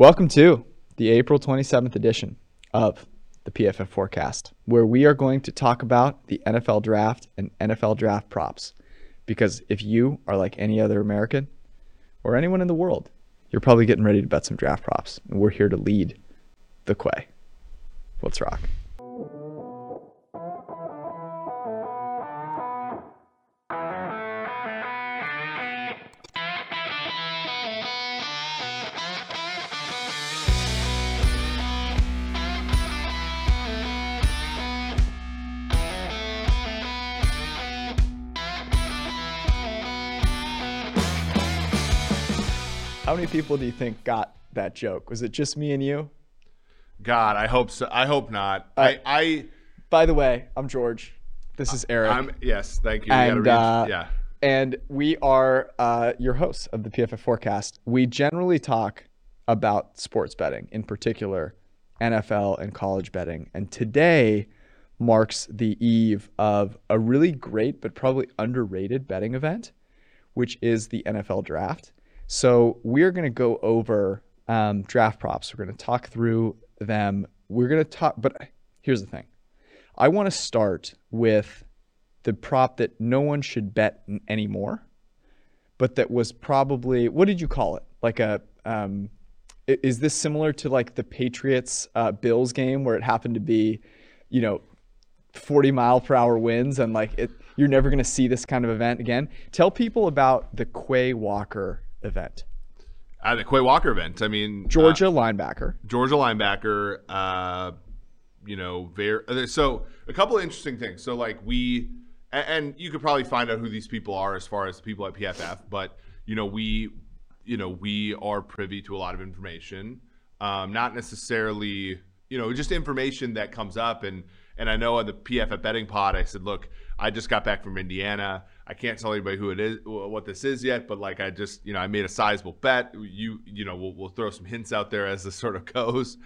Welcome to the April 27th edition of the PFF Forecast, where we are going to talk about the NFL draft and NFL draft props. Because if you are like any other American or anyone in the world, you're probably getting ready to bet some draft props. And we're here to lead the quay. Let's rock. How many people do you think got that joke? Was it just me and you? God, I hope so. I hope not. I- I, I, By the way, I'm George. This is Eric. I'm yes. Thank you. You and gotta uh, yeah. and we are uh, your hosts of the PFF Forecast. We generally talk about sports betting, in particular NFL and college betting. And today marks the eve of a really great but probably underrated betting event, which is the NFL Draft. So we're going to go over um, draft props. We're going to talk through them. We're going to talk, but here's the thing. I want to start with the prop that no one should bet anymore, but that was probably what did you call it? Like a um, is this similar to like the Patriots uh, Bills game where it happened to be, you know, 40 mile per hour winds and like it you're never going to see this kind of event again. Tell people about the Quay Walker event. At the Quay Walker event. I mean, uh, Georgia linebacker. Georgia linebacker. Uh, you know, very. So a couple of interesting things. So like we, and, and you could probably find out who these people are as far as the people at PFF. But you know, we, you know, we are privy to a lot of information. Um, not necessarily, you know, just information that comes up. And and I know on the PFF betting pod, I said, look, I just got back from Indiana. I can't tell anybody who it is, what this is yet, but like I just, you know, I made a sizable bet. You, you know, we'll, we'll throw some hints out there as this sort of goes.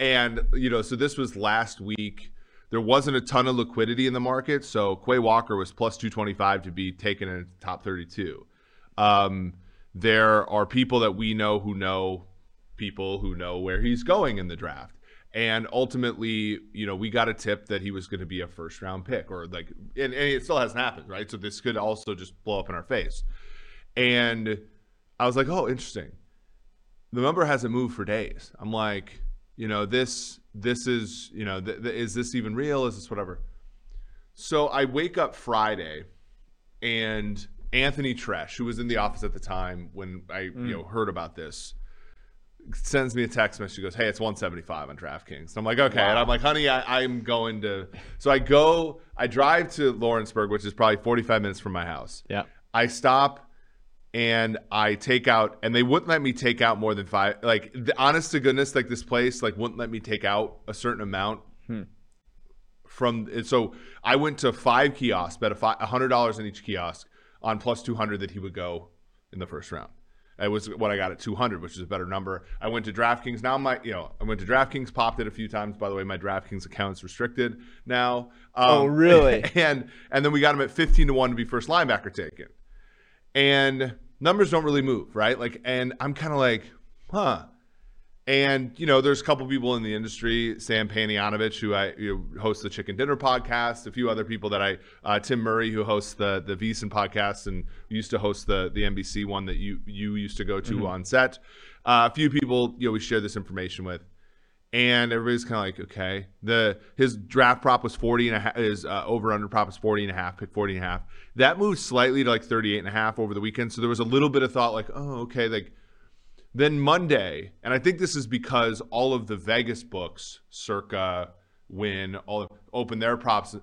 And, you know, so this was last week. There wasn't a ton of liquidity in the market. So Quay Walker was plus 225 to be taken in top 32. Um, there are people that we know who know people who know where he's going in the draft. And ultimately, you know, we got a tip that he was going to be a first round pick or like, and, and it still hasn't happened, right? So this could also just blow up in our face. And I was like, oh, interesting. The number hasn't moved for days. I'm like, you know, this, this is, you know, th- th- is this even real? Is this whatever? So I wake up Friday and Anthony Treash, who was in the office at the time when I, you mm. know, heard about this, sends me a text message. He goes, "Hey, it's 175 on DraftKings." And I'm like, "Okay." And I'm like, "Honey, I, I'm going to." So I go, I drive to Lawrenceburg, which is probably 45 minutes from my house. Yeah. I stop and I take out, and they wouldn't let me take out more than five. Like, the, honest to goodness, like this place, like wouldn't let me take out a certain amount hmm. from. and So I went to five kiosks, bet a hundred dollars in each kiosk on plus 200 that he would go in the first round. It was what I got at 200, which is a better number. I went to DraftKings. Now my, you know, I went to DraftKings, popped it a few times. By the way, my DraftKings account is restricted now. Um, Oh, really? And and then we got him at 15 to one to be first linebacker taken. And numbers don't really move, right? Like, and I'm kind of like, huh. And you know, there's a couple people in the industry, Sam Panayotovich, who I you know, hosts the Chicken Dinner podcast, a few other people that I, uh, Tim Murray, who hosts the the VSiN podcast and used to host the the NBC one that you you used to go to on set. Uh, a few people, you know, we share this information with and everybody's kind of like, okay, the his draft prop was 40 and a half, his uh, over under prop was 40 and a half, pick 40 and a half. That moved slightly to like 38 and a half over the weekend. So there was a little bit of thought like, oh, okay, like then Monday, and I think this is because all of the Vegas books, circa Wynn, all open their props.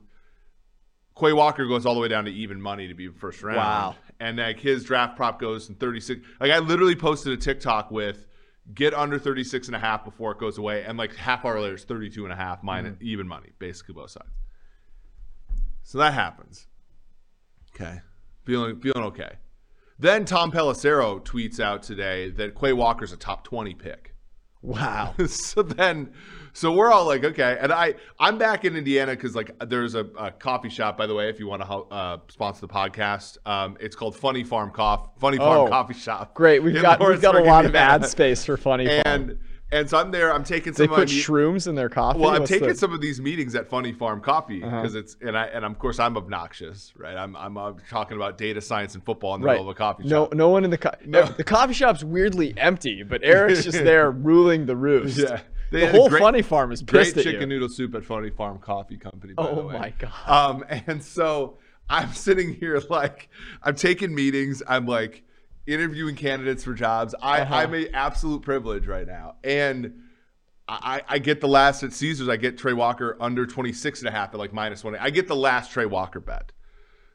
Quay Walker goes all the way down to even money to be first round. Wow. And like his draft prop goes in 36. Like I literally posted a TikTok with get under 36 and a half before it goes away and like half hour later it's 32 and a half minus mm-hmm. even money basically both sides so that happens okay feeling feeling okay then tom pelissero tweets out today that quay walker's a top 20 pick Wow. so then so we're all like okay and i i'm back in indiana because like there's a, a coffee shop by the way if you want to uh, sponsor the podcast um, it's called funny farm coffee funny farm Oh, coffee shop Great. We've got we've got a lot of ad space for funny. Farm. and and so i'm there i'm taking they some of my put meet- shrooms in their coffee. well, I'm What's taking the- Uh-huh. some of these meetings at Funny Farm Coffee because it's and I and of course I'm obnoxious, right? I'm I'm uh, talking about data science and football in the right. middle of a coffee shop. no no one in the co- No. the coffee shop's weirdly empty, but Eric's just there ruling the roost. Yeah. They the whole great- funny farm is Great pissed at chicken you. noodle soup at Funny Farm Coffee Company. By Oh the way. my God. Um, and so I'm sitting here like I'm taking meetings. I'm like interviewing candidates for jobs. I, Uh-huh. I'm a absolute privilege right now, and I, I get the last at Caesars. I get Trey Walker under 26 and a half at like minus one. I get the last Trey Walker bet.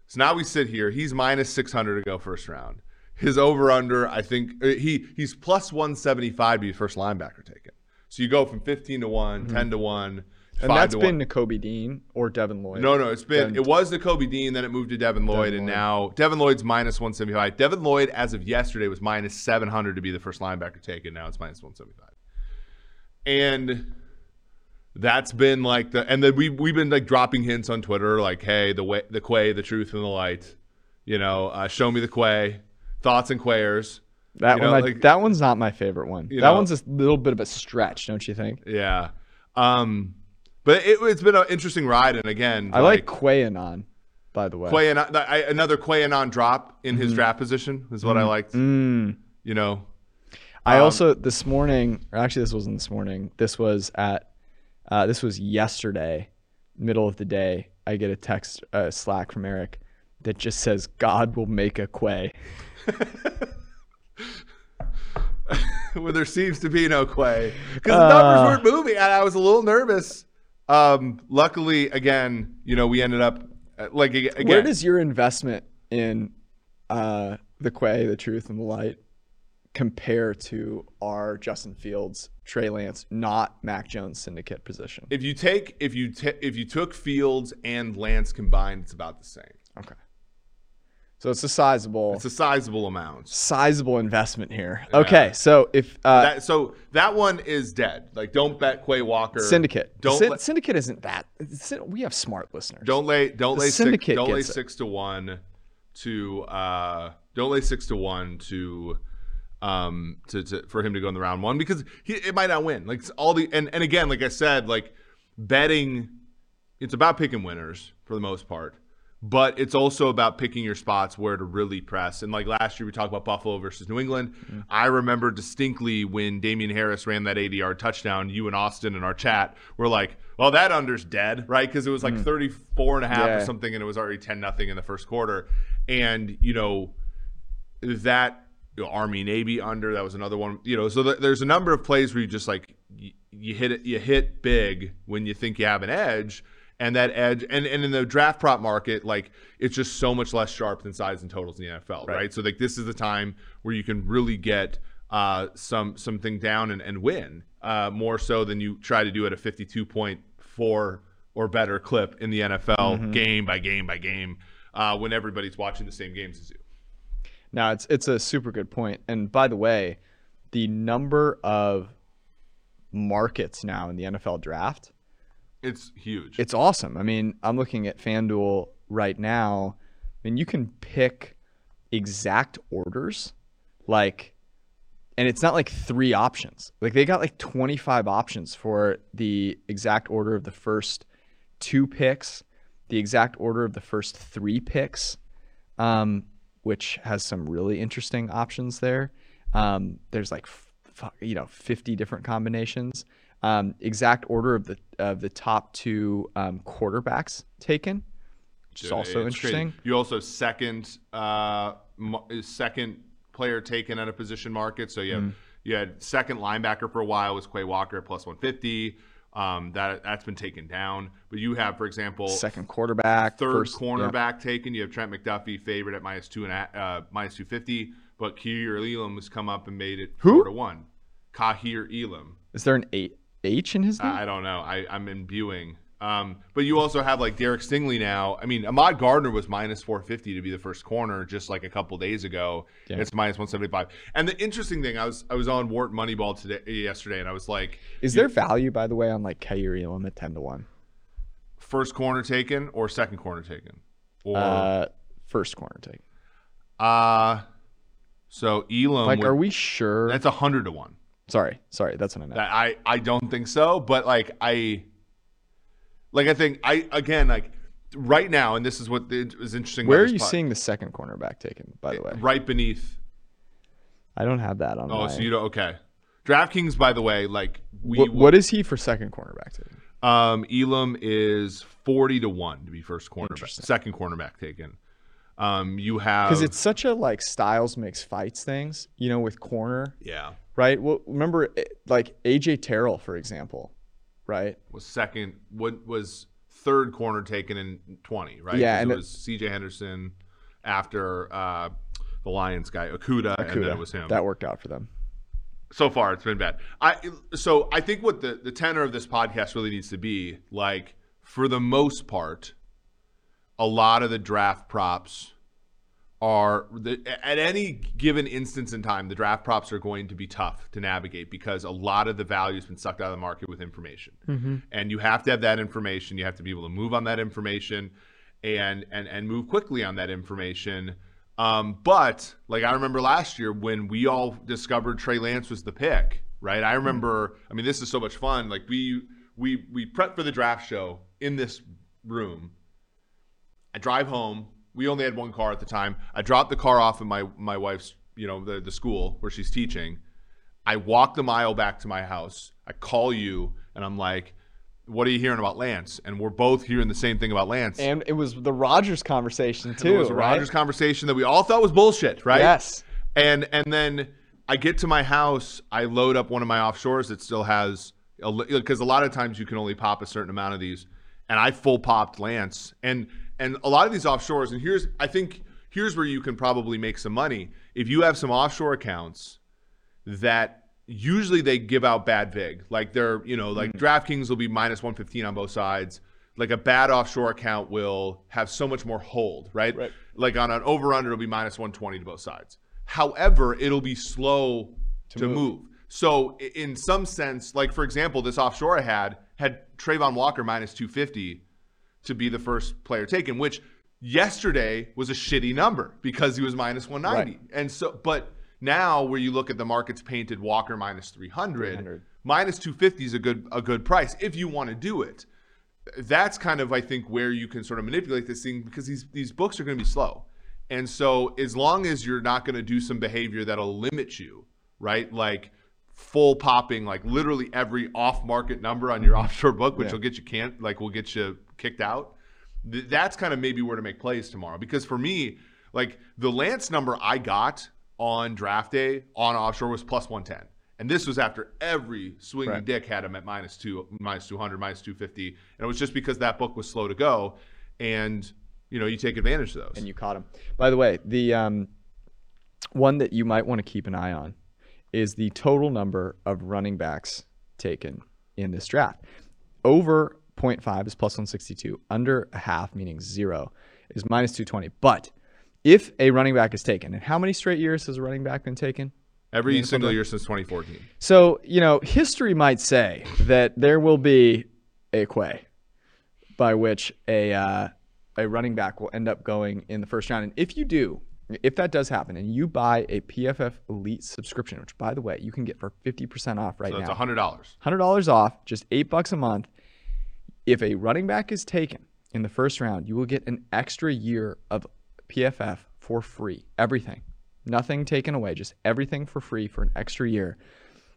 So now we sit here. He's minus 600 to go first round. His over under, I think uh, he he's plus 175 to be first linebacker taken. So you go from 15 to one, 10 to one, Mm-hmm. And five that's been one. Nakobe Dean or Devin Lloyd. No, no, it's been Then- it was the Kobe Dean, then it moved to Devin Lloyd, Devin and Lloyd. now Devin Lloyd's minus 175. Devin Lloyd, as of yesterday, was minus 700 to be the first linebacker taken. Now it's minus 175, and that's been like the and then we we've been like dropping hints on Twitter, like, hey, the way the Quay, the truth and the light, you know, uh, show me the Quay, thoughts and Quayers. that you one. know, I, like- that one's not my favorite one. That know- one's a little bit of a stretch, don't you think? Yeah, um, but it, it's been an interesting ride, and again, I like Quayanon, by the way. Quay and I, another Quay and drop in his draft position is what I liked. Mm. You know, I Um, also this morning, or actually this wasn't this morning. This was at, uh, this was yesterday, middle of the day. I get a text, uh, Slack from Eric, that just says God will make a quay. where there seems to be no Quay because the Uh. numbers weren't moving, and I was a little nervous. Um, luckily, again, you know, we ended up uh, like again. Where does your investment in uh, the quay, the truth, and the light compare to our Justin Fields, Trey Lance, not Mac Jones syndicate position? if you take if you ta if you took Fields and Lance combined, it's about the same. Okay, so it's a sizable, It's a sizable amount. sizable investment here. Okay, so if uh, That, so that one is dead. Like, don't bet Quay Walker. syndicate, Don't Syn- let- syndicate isn't that. We have smart listeners. Don't lay don't The lay six, syndicate don't lay gets it. six to one to uh don't lay six to one to um to, to for him to go in the round one because he it might not win. Like all the and, and again, like I said, like betting it's about picking winners for the most part. But it's also about picking your spots where to really press. And like last year, we talked about Buffalo versus New England. Mm-hmm. I remember distinctly when Damien Harris ran that 80 yard touchdown, you and Austin in our chat were like, well, that under's dead, right? Because it was like mm. 34 and a half or something, and it was already 10 nothing in the first quarter. And, you know, that you know, Army Navy under that was another one. You know, so th- there's a number of plays where you just like you, you hit it, you hit big when you think you have an edge, and that edge, and and in the draft prop market, like it's just so much less sharp than size and totals in the NFL, right? So like this is the time where you can really get uh, some something down and, and win uh, more so than you try to do at a 52.4 or better clip in the NFL game by game by game uh, when everybody's watching the same games as you. now it's it's a super good. And by the way, the number of markets now in the NFL draft, It's huge. it's awesome. I mean, I'm looking at FanDuel right now, and you can pick exact orders. Like and it's not like three options. Like they got like 25 options for the exact order of the first two picks, the exact order of the first three picks, um, which has some really interesting options there. Um, there's like you know 50 different combinations. Um, exact order of the of the top two um, quarterbacks taken, which is also It's crazy. interesting. You also second uh, second player taken at a position market. So you have, Mm. you had second linebacker for a while was Quay Walker at plus 150. Um, that that's been taken down. But you have, for example, Second quarterback, third first, yeah. cornerback taken. You have Trent McDuffie favorite at minus two and a, uh, minus two fifty. But Kaiir Elam has come up and made it Who? four to one. Kaiir Elam. Is there an eight H in his name? I, don't know. I, I'm imbuing. Um, but you also have like Derek Stingley now. I mean, Ahmad Gardner was minus 450 to be the first corner just like a couple days ago. Yeah. It's minus 175. And the interesting thing, I was I was on Wart Moneyball today yesterday, and I was like, Is there value, by the way, on like Kaiir Elam at ten to one? first corner taken or second corner taken, or Uh, first corner taken. uh, so Elam. Like, would- are we sure? That's a hundred to one. sorry, sorry, that's what I meant. I I don't think so, but like I like I think I again like right now, and this is what is interesting. Where are you pod- seeing the second cornerback taken? By the way, Right beneath. I don't have that on. Oh, my, so you don't okay. DraftKings, by the way, like we what, what is he for second cornerback taken? um Elam is forty to one to be first cornerback, second cornerback taken. Um, you have Because it's such a like styles makes fights things. You know, with corner, yeah right? Well, remember eh, like AJ Terrell, for example, right? was second. What was third corner taken in twenty? Right? Yeah, and it it- was C.J. Henderson after uh, the Lions guy Okudah, and then it was him. That worked out for them. so far it's been bad i so i think what the the tenor of this podcast really needs to be like for the most part a lot of the draft props are the, at any given instance in time the draft props are going to be tough to navigate because a lot of the value has been sucked out of the market with information and you have to have that information you have to be able to move on that information and and and move quickly on that information um, but like I remember last year when we all discovered Trey Lance was the pick, right? I remember. I mean, this is so much fun. Like we we we prepped for the draft show in this room. I drive home. We only had one car at the time. I dropped the car off at my my wife's, you know, the the school where she's teaching. I walk the mile back to my house. I call you, and I'm like, "What are you hearing about Lance?" And we're both hearing the same thing about Lance. And it was the Rodgers conversation too. it was a right? Rodgers conversation that we all thought was bullshit, right? Yes. And and then I get to my house, I load up one of my offshores that still has because a lot of times you can only pop a certain amount of these, and I full popped Lance, and and a lot of these offshores, and here's I think here's where you can probably make some money if you have some offshore accounts that usually they give out bad vig. Like they're, you know, like mm. DraftKings will be minus 115 on both sides. Like a bad offshore account will have so much more hold, right? Right. Like on an over under, it'll be minus 120 to both sides. However, it'll be slow to, move. move. So in some sense, like for example, this offshore I had had Travon Walker minus 250 to be the first player taken, which yesterday was a shitty number because he was minus 190. And so, but now where you look at the markets painted Walker minus 300, 300. minus 250 is a good a good price if you want to do it. That's kind of I think where you can sort of manipulate this thing because these these books are going to be slow. And so as long as you're not going to do some behavior that'll limit you, right? Like full popping like literally every off market number on your offshore book which Yeah. will get you can't like will get you kicked out Th- that's kind of maybe where to make plays tomorrow because for me like the lance number i got on draft day on offshore was plus 110 and this was after every swinging Right. dick had him at minus two minus 200 minus 250 and it was just because that book was slow to go and you know you take advantage of those and you caught him. By the way, the um, one that you might want to keep an eye on is the total number of running backs taken in this draft. Over 0.5 is plus 162. Under a half, meaning zero, is minus 220. But if a running back is taken, and how many straight years has a running back been taken? every single year since 2014 So, you know, history might say that there will be a quay by which a uh, a running back will end up going in the first round. And if you do, if that does happen and you buy a PFF Elite subscription, which by the way, you can get for 50% off right now. So now. hundred dollars. $100 off, just 8 bucks a month. If a running back is taken in the first round, you will get an extra year of PFF for free. Everything. Nothing taken away, just everything for free for an extra year.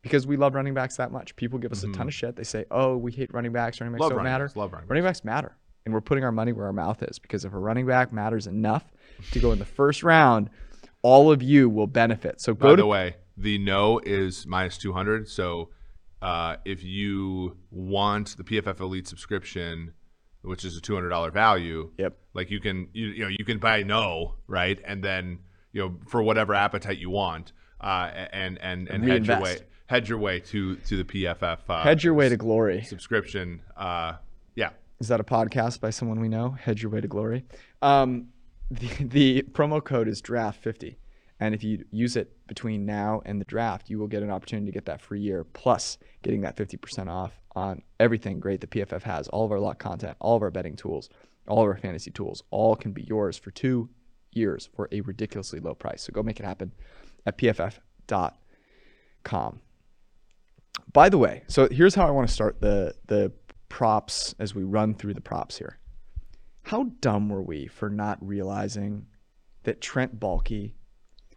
Because we love running backs that much. People give us a ton mm-hmm. of shit. They say, "Oh, we hate running backs. Running backs Love don't running matter." backs, love running running backs matter, and we're putting our money where our mouth is. Because if a running back matters enough to go in the first round, all of you will benefit. So go By to the way, the no is minus two hundred. So uh, if you want the PFF Elite subscription, which is a two hundred dollar value, Yep. like you can you, you know you can buy no right, and then you know for whatever appetite you want, uh, and and and head your way head your way to to the PFF uh, hedge your way to glory. subscription. Uh, yeah, Is that a podcast by someone we know? Head your way to glory. Um, the, the promo code is draft fifty, and if you use it between now and the draft, you will get an opportunity to get that free year plus getting that fifty percent off on everything great that PFF has. All of our lock content, all of our betting tools, all of our fantasy tools, all can be yours for two years for a ridiculously low price. So go make it happen at pff.com. By the way, so here's how I want to start the the props as we run through the props here. How dumb were we for not realizing that Trent Baalke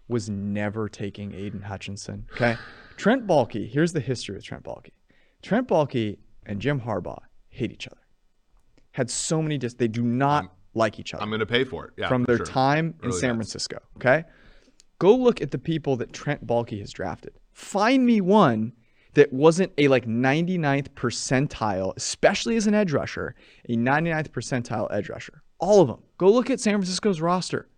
was never taking Aidan Hutchinson? Okay. Trent Baalke, here's the history of Trent Baalke. Trent Baalke and Jim Harbaugh hate each other. Had so many dis they do not like each other I'm going to pay for it. Yeah, from their sure. time in Early San. Francisco. Okay. Go look at the people that Trent Baalke has drafted. Find me one that wasn't a like 99th percentile, especially as an edge rusher, a 99th percentile edge rusher. All of them. Go look at San Francisco's roster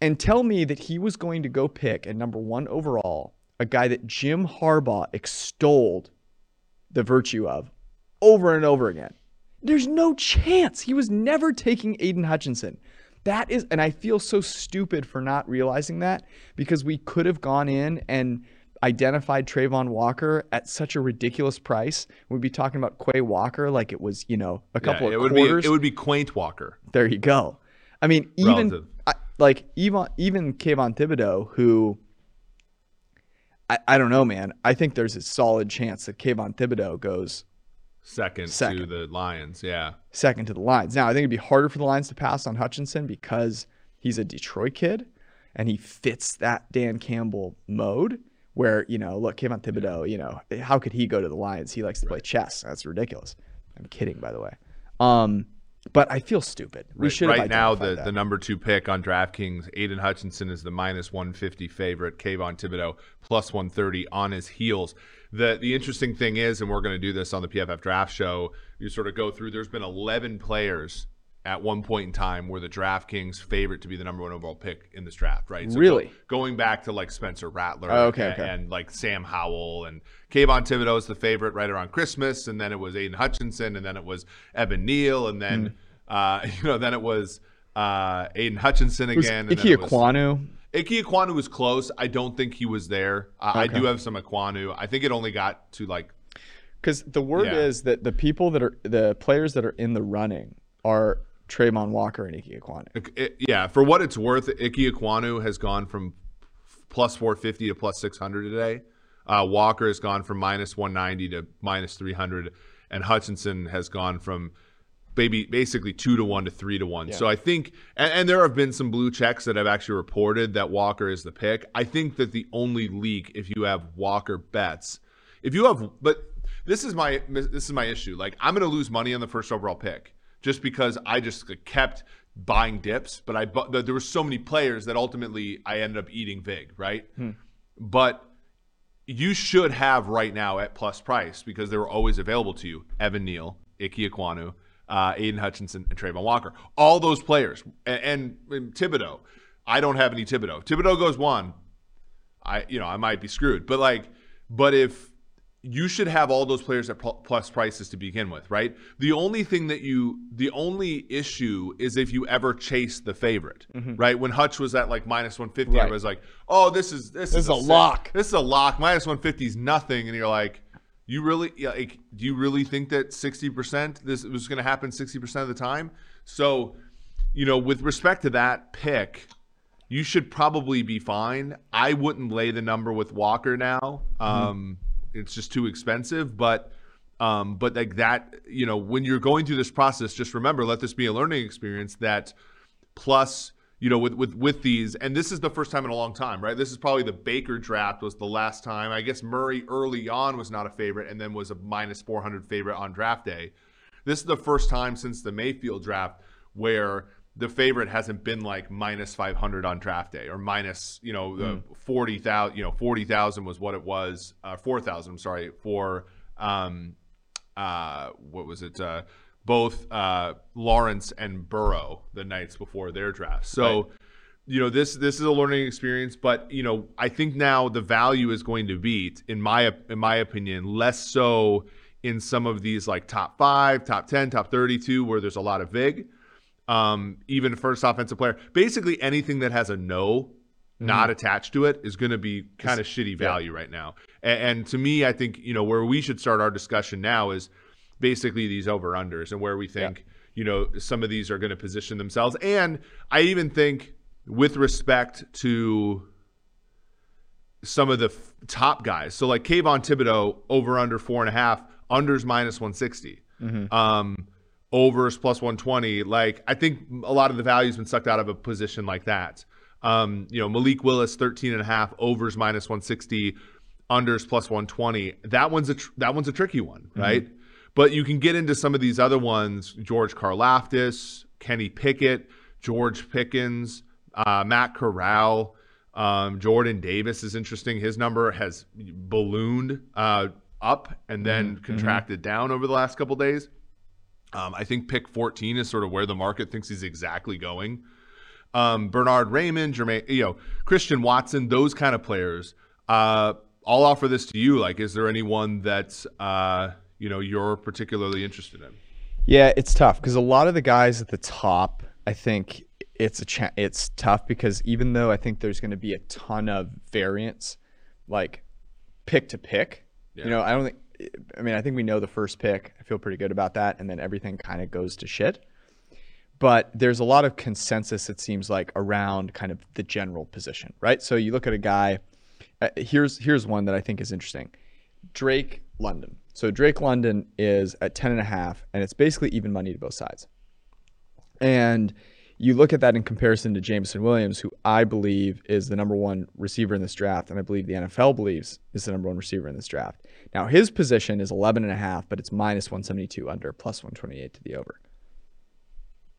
and tell me that he was going to go pick at number one overall a guy that Jim Harbaugh extolled the virtue of over and over again. There's no chance. He was never taking Aidan Hutchinson. That is, and I feel so stupid for not realizing that because we could have gone in and identified Travon Walker at such a ridiculous price. We'd be talking about Quay Walker like it was, you know, a Yeah, couple it of would quarters. be it would be quaint Walker. There you go. I mean, even I, like even even Kayvon Thibodeaux, who I, I don't know, man. I think there's a solid chance that Kayvon Thibodeaux goes Second, to the Lions. Yeah. second to the Lions. Now, I think it'd be harder for the Lions to pass on Hutchinson because he's a Detroit kid and he fits that Dan Campbell mode where, you know, look, Kayvon Thibodeaux, you know, how could he go to the Lions? He likes to play chess. That's ridiculous. I'm kidding, by the way. Um, but I feel stupid. We Right- should have right now the, that. the number two pick on DraftKings, Aidan Hutchinson is the minus 150 favorite. Kayvon Thibodeaux plus 130 on his heels. The the interesting thing is, and we're going to do this on the PFF Draft Show. You sort of go through. There's been 11 players at one point in time were the DraftKings favorite to be the number one overall pick in this draft. Right? go- Really? going back to like Spencer Rattler. Oh, okay, and, okay. and like Sam Howell and Kayvon Thibodeaux is the favorite right around Christmas, and then it was Aidan Hutchinson, and then it was Evan Neal, and then Hmm. uh, you know then it was uh, Aidan Hutchinson was again. Ike was- Ike Ekwonu was close. I don't think he was there. Uh, I do have some Ekwonu. I think it only got to like Because the word Yeah. is that the people that are the players that are in the running are Travon Walker and Ike Ekwonu. yeah. For what it's worth, Ike Ekwonu has gone from plus 450 to plus 600 today. Uh, Walker has gone from minus 190 to minus 300, and Hutchinson has gone from baby basically two to one to three to one. So I think, and, and there have been some blue checks that have actually reported that Walker is the pick. I think that the only leak, if you have Walker bets, if you have, but this is my this is my issue. Like I'm going to lose money on the first overall pick just because I just kept buying dips, but I bu- there were so many players that ultimately I ended up eating vig, right? But you should have right now at plus price because they were always available to you. Evan Neal, Ike Ekwonu, uh, Aidan Hutchinson, and Travon Walker. All those players. And, and, and Thibodeaux. I don't have any Thibodeaux. Thibodeaux goes one. I you know I might be screwed. But like, but if you should have all those players at plus prices to begin with, right? The only thing that you, the only issue is if you ever chase the favorite, right? When Hutch was at like minus one fifty, Right. I was like, oh, this is this, This is a sick- lock. This is a lock. Minus one fifty is nothing, and you're like, you really, like, do you really think that sixty percent this was going to happen sixty percent of the time? So, you know, with respect to that pick, you should probably be fine. I wouldn't lay the number with Walker now. Um, It's just too expensive, but. Um, but like that, you know, when you're going through this process, just remember, let this be a learning experience. That plus, you know, with with with these, and this is the first time in a long time, right? This is probably the Baker draft was the last time. I guess Murray early on was not a favorite, and then was a minus 400 favorite on draft day. This is the first time since the Mayfield draft where the favorite hasn't been like minus 500 on draft day or minus, you know, the 40,000, you know, 40,000 was what it was, uh, 4,000, I'm sorry, for, um, uh, what was it? Uh, both uh, Lawrence and Burrow the nights before their draft. So, you know, this this is a learning experience, but you know, I think now the value is going to be, in my in my opinion, less so in some of these like top five, top ten, top thirty-two, where there's a lot of vig. Um, even first offensive player, basically anything that has a no not attached to it is going to be kind of shitty value right now. And, and to me, I think you know where we should start our discussion now is basically these over unders and where we think you know some of these are going to position themselves. And I even think with respect to some of the f- top guys, so like Kayvon Thibodeaux over under four and a half, unders minus one Um, overs plus 120. Like I think a lot of the value's been sucked out of a position like that. Um, you know, Malik Willis 13 and a half, overs minus 160, unders plus 120. That one's a tr- that one's a tricky one, right? But you can get into some of these other ones, George Karlaftis, Kenny Pickett, George Pickens, uh, Matt Corral, um, Jordan Davis is interesting. His number has ballooned uh, up and then contracted down over the last couple days. Um, I think pick 14 is sort of where the market thinks he's exactly going. Um, Bernhard Raimann, Jermaine, you know, Christian Watson, those kind of players. Uh, I'll offer this to you. Like, is there anyone that uh, you know you're particularly interested in? Yeah, it's tough because a lot of the guys at the top, I think it's a cha- it's tough because even though I think there's going to be a ton of variance, like pick to pick, you know, I don't think. I mean, I think we know the first pick. I feel pretty good about that, and then everything kind of goes to shit. But there's a lot of consensus. It seems like around kind of the general position, right? So you look at a guy. Uh, here's here's one that I think is interesting. Drake London. So Drake London is at 10 and a half, and it's basically even money to both sides. And you look at that in comparison to Jameson Williams, who I believe is the number one receiver in this draft, and I believe the NFL believes is the number one receiver in this draft. Now his position is 11 and a half, but it's minus 172 under, plus 128 to the over.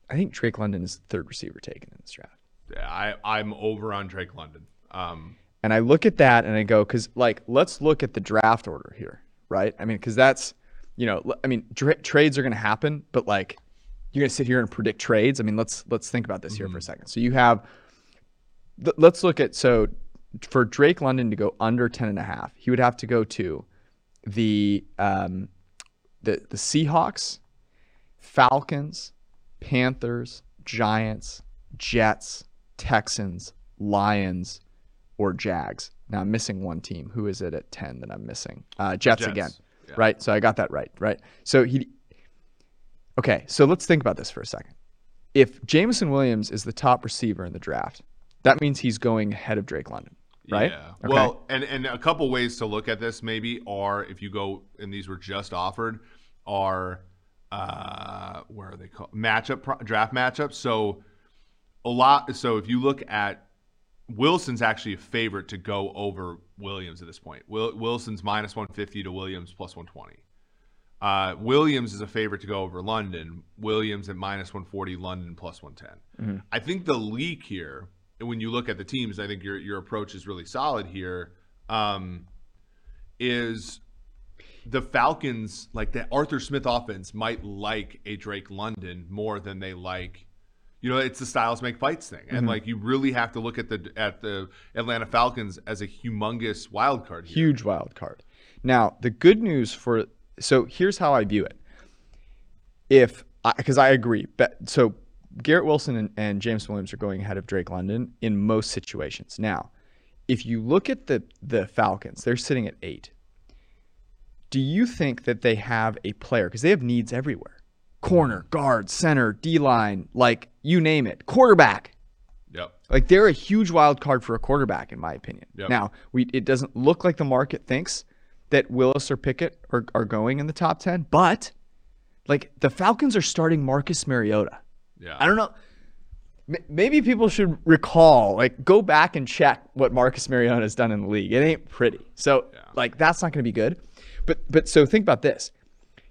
I think Drake London is the third receiver taken in this draft. Yeah, I, I'm over on Drake London. Um, And I look at that and I go, because like, let's look at the draft order here, right? I mean, because that's, you know, I mean, tra- trades are going to happen, but like, you're going to sit here and predict trades. I mean, let's let's think about this here for a second. So you have, th- let's look at so for Drake London to go under 10 and a half, he would have to go to the um, the the Seahawks, Falcons, Panthers, Giants, Jets, Texans, Lions, or Jags. Now I'm missing one team. Who is it at 10 that I'm missing? Uh, Jets, Jets, again. yeah. Right? So I got that right, right? So he Okay, so let's think about this for a second. If Jameson Williams is the top receiver in the draft, that means he's going ahead of Drake London, right? Yeah. Okay. Well, and and a couple ways to look at this maybe are if you go and these were just offered are uh where are they called matchup pro- draft matchups. So a lot. So if you look at Wilson's actually a favorite to go over Williams at this point. Wil- Wilson's minus 150 to Williams plus 120. Uh, Williams is a favorite to go over London. Williams at minus 140, London plus 110. I think the leak here, when you look at the teams, I think your your approach is really solid here. Um, is the Falcons like the Arthur Smith offense might like a Drake London more than they like you know it's the styles make fights thing and like you really have to look at the at the Atlanta Falcons as a humongous wild card here. huge wild card. Now, the good news for so here's how I view it. If because I, agree, but so Garrett Wilson and, and James Williams are going ahead of Drake London in most situations. Now, if you look at the the Falcons, they're sitting at eight. Do you think that they have a player because they have needs everywhere? Corner, guard, center, D line, like you name it, quarterback. Yep. Like they're a huge wild card for a quarterback, in my opinion. Yep. Now, we it doesn't look like the market thinks that Willis or Pickett are, are going in the top ten, but like the Falcons are starting Marcus Mariota. Yeah. I don't know. M- Maybe people should recall, like, go back and check what Marcus Mariota has done in the league. It ain't pretty. So, like, that's not going to be good. But, but so think about this: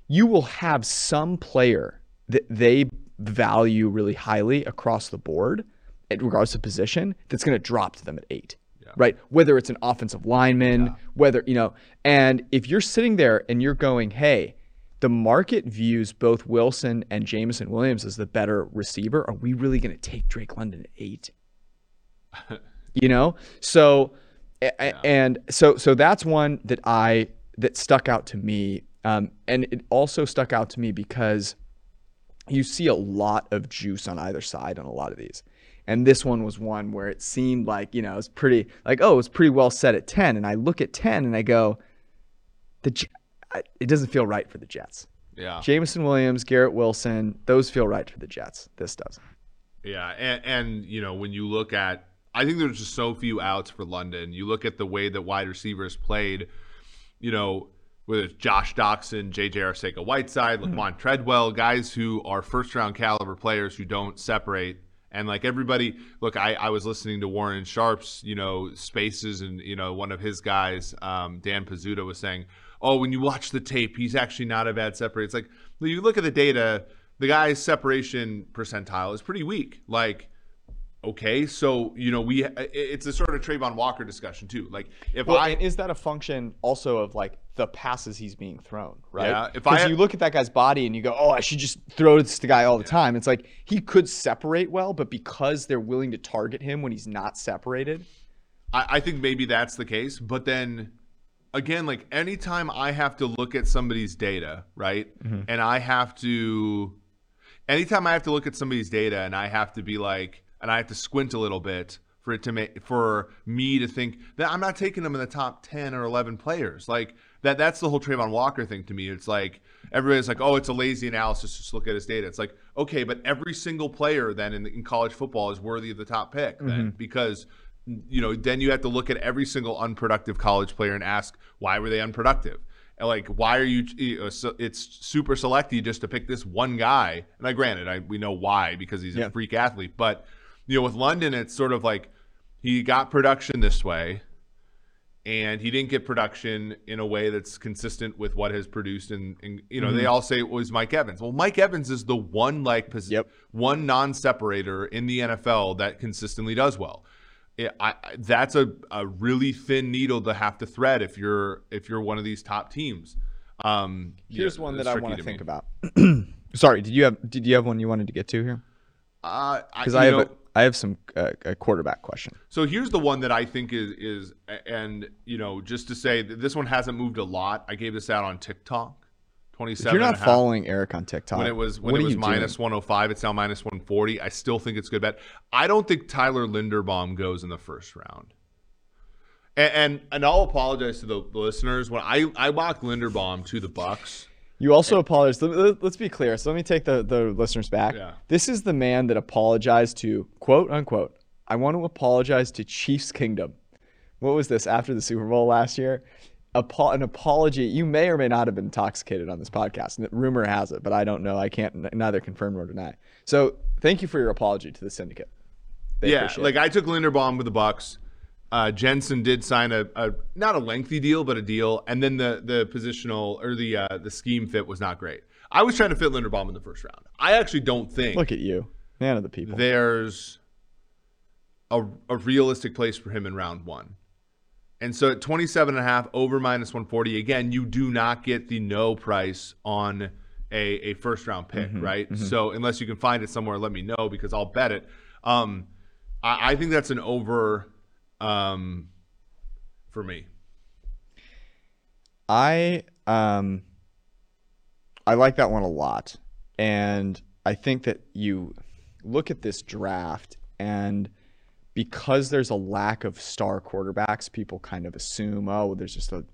you will have some player that they value really highly across the board, regardless of position, that's going to drop to them at eight, right? Whether it's an offensive lineman, whether you know, and if you're sitting there and you're going, hey the market views both Wilson and Jameson Williams as the better receiver. Are we really going to take Drake London at eight? you know, so a- and so so that's one that I that stuck out to me, um, and it also stuck out to me because you see a lot of juice on either side on a lot of these. And this one was one where it seemed like, you know, it was pretty, like, oh, it was pretty well set at 10. And I look at 10 and I go, the it doesn't feel right for the Jets. Yeah. Jameson Williams, Garrett Wilson, those feel right for the Jets. This doesn't. Yeah, and, and you know when you look at, I think there's just so few outs for London. You look at the way that wide receivers played, you know, whether it's Josh Doctson, J.J. Arcega Whiteside, mm-hmm. Laquan Treadwell, guys who are first round caliber players who don't separate. And like everybody, look, I, I was listening to Warren Sharp's, you know, spaces, and you know, one of his guys, um, Dan Pizzuta, was saying, "Oh, when you watch the tape, he's actually not a bad separator." It's like you look at the data, the guy's separation percentile is pretty weak. Like, okay, so you know, we uh, it's a sort of Travon Walker discussion too. Like, if Well, I is that a function also of like the passes he's being thrown, right? Yeah, if I- you look at that guy's body and you go, oh, I should just throw this to the guy all the time. It's like he could separate well, but because they're willing to target him when he's not separated, I, I think maybe that's the case. But then again, like anytime I have to look at somebody's data, right? Mm-hmm. And I have to, anytime I have to look at somebody's data and I have to be like, and I have to squint a little bit for it to make, for me to think that I'm not taking them in the top 10 or 11 players. Like that, that's the whole Travon Walker thing to me. It's like, everybody's like, oh, it's a lazy analysis. Just look at his data. It's like, okay, but every single player then in, in college football is worthy of the top pick then mm-hmm. because you know, then you have to look at every single unproductive college player and ask why were they unproductive? And like, why are you? you know, so it's super selective just to pick this one guy. And I granted, I we know why because he's Yeah. a freak athlete. But you know, with London, it's sort of like he got production this way, and he didn't get production in a way that's consistent with what has produced. And, and you know, they all say it was Mike Evans. Well, Mike Evans is the one like posi- Yep. one non-separator in the NFL that consistently does well. It, I, I- that's a, a really thin needle to have to thread if you're if you're one of these top teams. Um, here's yeah, one that I want to me. think about. Sorry, did you have did you have one you wanted to get to here? Uh, Because you I have know, a, I have some uh, a quarterback question. So here's the one that I think is is and you know just to say that this one hasn't moved a lot. I gave this out on TikTok. If 27 you're not following Eric on TikTok, when it was when what it was minus doing? 105 it's now minus 140 i still think it's good bet i don't think tyler linderbaum goes in the first round and and, and i'll apologize to the, the listeners when i i mocked linderbaum to the bucks You also apologized. Let- let- Let's be clear. So let me take the, the listeners back. Yeah. This is the man that apologized to quote unquote. I want to apologize to Chiefs Kingdom. What was this after the Super Bowl last year? Apo- an apology. You may or may not have been intoxicated on this podcast. Rumor has it, but I don't know. I can't neither confirm nor deny. So thank you for your apology to the syndicate. They yeah like it. i took linderbaum with the bucks uh, jensen did sign a, a not a lengthy deal but a deal and then the the positional or the uh, the scheme fit was not great i was trying to fit linderbaum in the first round i actually don't think look at you, man of the people. there's a, a realistic place for him in round one. And so at 27 and a half over minus 140, again, you do not get the no price on a, a first round pick, right? So unless you can find it somewhere, let me know because I'll bet it. Um, I, I think that's an over um, for me. I um I like that one a lot. And I think that you look at this draft and because there's a lack of star quarterbacks, people kind of assume, oh, there's just a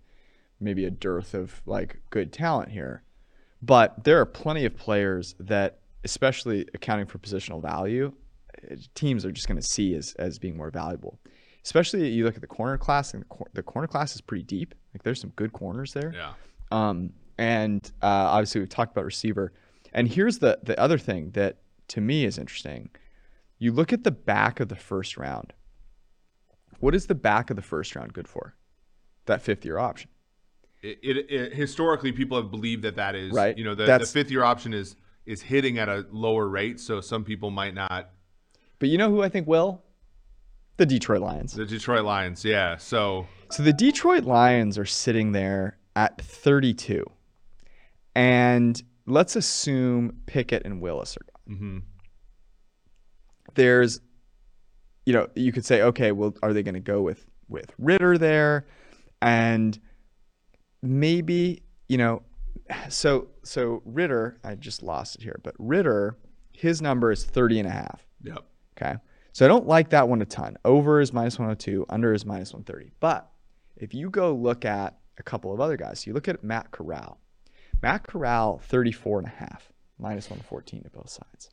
maybe a dearth of like good talent here. But there are plenty of players that, especially accounting for positional value, teams are just going to see as as being more valuable. Especially you look at the corner class, and the, cor- the corner class is pretty deep. Like there's some good corners there. Yeah. Um, and uh, obviously we've talked about receiver. And here's the the other thing that to me is interesting. You look at the back of the first round. What is the back of the first round good for? That fifth year option. It, it, it historically people have believed that that is Right. You know, the, the fifth year option is is hitting at a lower rate, so some people might not. But you know who I think will? The Detroit Lions. The Detroit Lions, yeah. So So the Detroit Lions are sitting there at 32. And let's assume Pickett and Willis are gone. mhm. There's, you know, you could say, okay, well, are they going to go with with Ridder there? And maybe, you know, so so Ridder, I just lost it here, but Ridder, his number is 30 and a half. Yep. Okay. So I don't like that one a ton. Over is minus 102, under is minus 130. But if you go look at a couple of other guys, so you look at Matt Corral. Matt Corral, 34 and a half, minus 114 to both sides.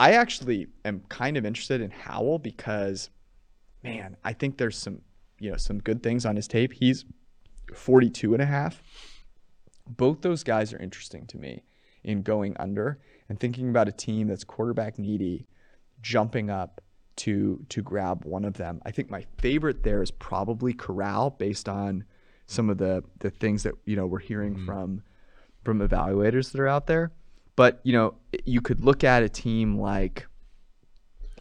I actually am kind of interested in Howell because, man, I think there's some, you know, some good things on his tape. He's 42 and a half. Both those guys are interesting to me in going under and thinking about a team that's quarterback needy jumping up to to grab one of them. I think my favorite there is probably Corral based on some of the the things that you know we're hearing mm-hmm. from from evaluators that are out there. But you know, you could look at a team like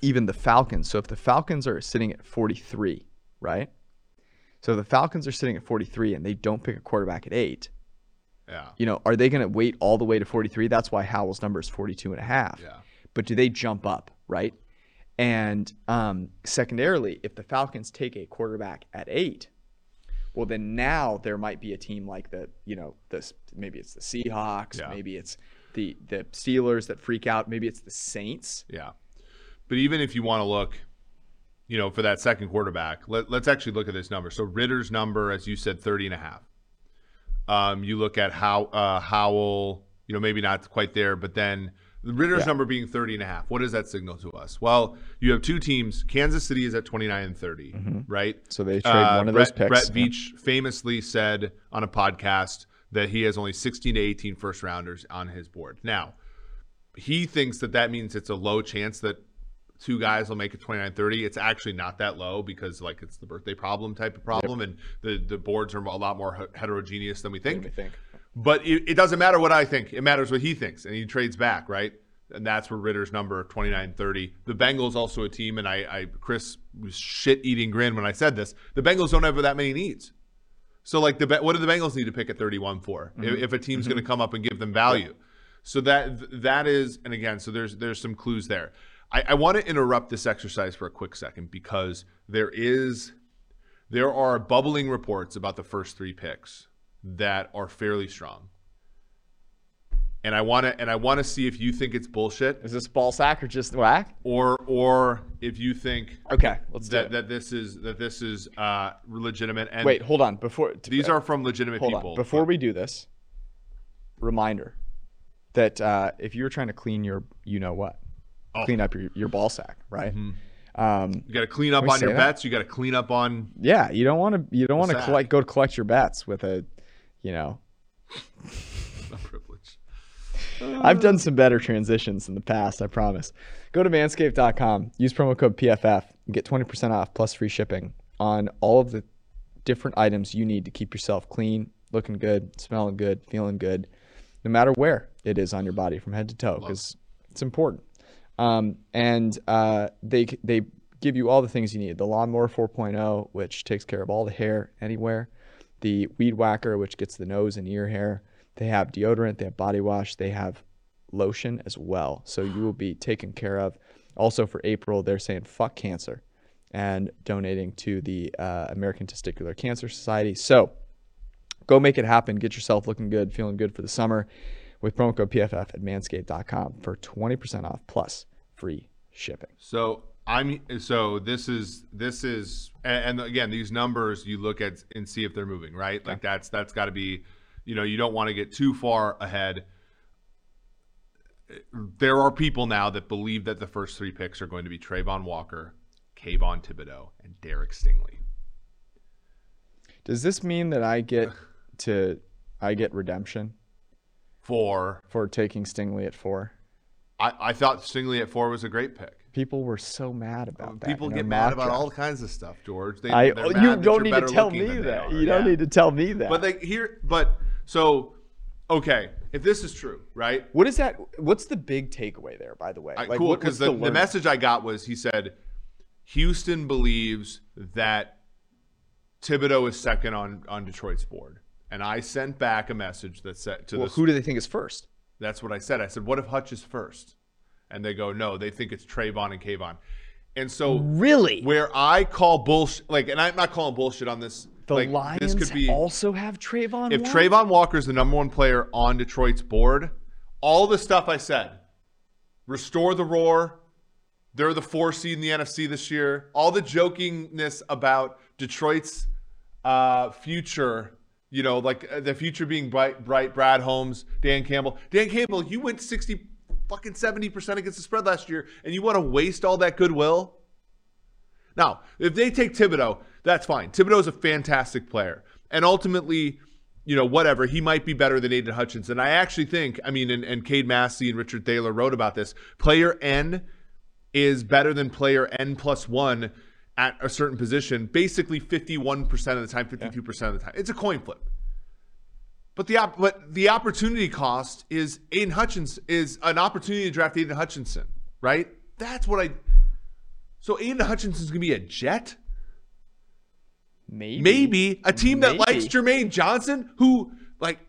even the Falcons. So if the Falcons are sitting at 43, right? So the Falcons are sitting at 43 and they don't pick a quarterback at 8. Yeah. You know, are they going to wait all the way to 43? That's why Howell's number is 42 and a half Yeah. but do they jump up, right? And um, secondarily, if the Falcons take a quarterback at eight, well, then now there might be a team like the, you know, this maybe it's the Seahawks, Yeah. maybe it's the the Steelers that freak out, maybe it's the Saints. Yeah. But even if you want to look, you know, for that second quarterback, let, let's actually look at this number. So Ridder's number, as you said, 30 and a half. Um, you look at how uh, Howell, you know, maybe not quite there, but then Ridder's Yeah. number being 30 and a half. What does that signal to us? Well, you have two teams. Kansas City is at 29 and 30, right? So they trade Uh, one of Brett, those picks. Brett Veach famously said on a podcast that he has only 16 to 18 first rounders on his board. Now, he thinks that that means it's a low chance that two guys will make it 29 30 it's actually not that low because like it's the birthday problem type of problem and the the boards are a lot more heterogeneous than we think Let me think. But it, it doesn't matter what i think it matters what he thinks and he trades back right and that's where ridder's number 2930. the bengals also a team and i, I chris was shit eating grin when i said this the bengals don't have that many needs so like the what do the Bengals need to pick at 31 for if, mm-hmm. if a team's mm-hmm. going to come up and give them value? So that that is and again, so there's there's some clues there. I, I want to interrupt this exercise for a quick second because there is there are bubbling reports about the first three picks that are fairly strong. And I want to and I want to see if you think it's bullshit Is this ball sack or just whack? or or if you think Okay, let's that that this is that this is uh legitimate and Wait, hold on. Before these are from legitimate people. on. Before we do this, reminder that uh, if you're trying to clean your, you know what, Oh. clean up your, your ball sack, right? Um, You got to clean up on your that? bets. You got to clean up on. yeah, you don't want to you don't want to collect go to collect your bets with a, you know, privilege. I've done some better transitions in the past, I promise. Go to manscaped.com, use promo code PFF, and get 20% off plus free shipping on all of the different items you need to keep yourself clean, looking good, smelling good, feeling good, no matter where it is on your body from head to toe, because it's important. Um, and uh, they they give you all the things you need. The lawnmower 4.0, which takes care of all the hair anywhere. The weed whacker, which gets the nose and ear hair. They have deodorant. They have body wash. They have lotion as well. So you will be taken care of. Also for April, they're saying fuck cancer and donating to the uh, American Testicular Cancer Society. So go make it happen. Get yourself looking good, feeling good for the summer with promo code PFF at manscaped.com for 20% off plus free shipping. So I'm so this is this is and, and again these numbers you look at and see if they're moving right. Like that's that's got to be, you know, you don't want to get too far ahead. there are people now that believe that the first three picks are going to be Travon Walker, Kayvon Thibodeaux, and Derek Stingley. Does this mean that I get to I get redemption For for taking Stingley at four? I, I thought Stingley at four was a great pick. People were so mad oh, about that. People get mad about all kinds of stuff, George. They, I oh, you don't need to tell me that. are. You don't Yeah. need to tell me that. But like here, but so okay, if this is true, right? what is that? What's the big takeaway there? By the way, Like, cool, because what's the, the message I got was he said Houston believes that Thibodeaux is second on on Detroit's board, and I sent back a message that said to Well, this. who do they think is first? That's what I said. I said, "What if Hutch is first? And they go, "No, they think it's Travon and Kayvon." And so Really? where I call bullshit, like, and I'm not calling bullshit on this. The like, Lions this could be also have Travon. if Walker? Travon Walker is the number one player on Detroit's board, all the stuff I said, restore the roar. They're the four seed in the NFC this year. All the jokingness about Detroit's uh, future, you know, like uh, the future being bright, bright. Brad Holmes, Dan Campbell. Dan Campbell, you went sixty, fucking seventy percent against the spread last year, and you want to waste all that goodwill? Now, if they take Thibodeaux, that's fine. Thibodeaux is a fantastic player. And ultimately, you know, whatever, he might be better than Aidan Hutchinson. I actually think, I mean, and, and Cade Massey and Richard Thaler wrote about this. Player N is better than player N plus one at a certain position, basically 51% of the time, 52% of the time. It's a coin flip. But the op- but the opportunity cost is Aidan Hutchinson is an opportunity to draft Aidan Hutchinson, right? That's what I so Aidan Hutchinson's gonna be a Jet? maybe, Maybe a team that Maybe. likes Jermaine Johnson, who like,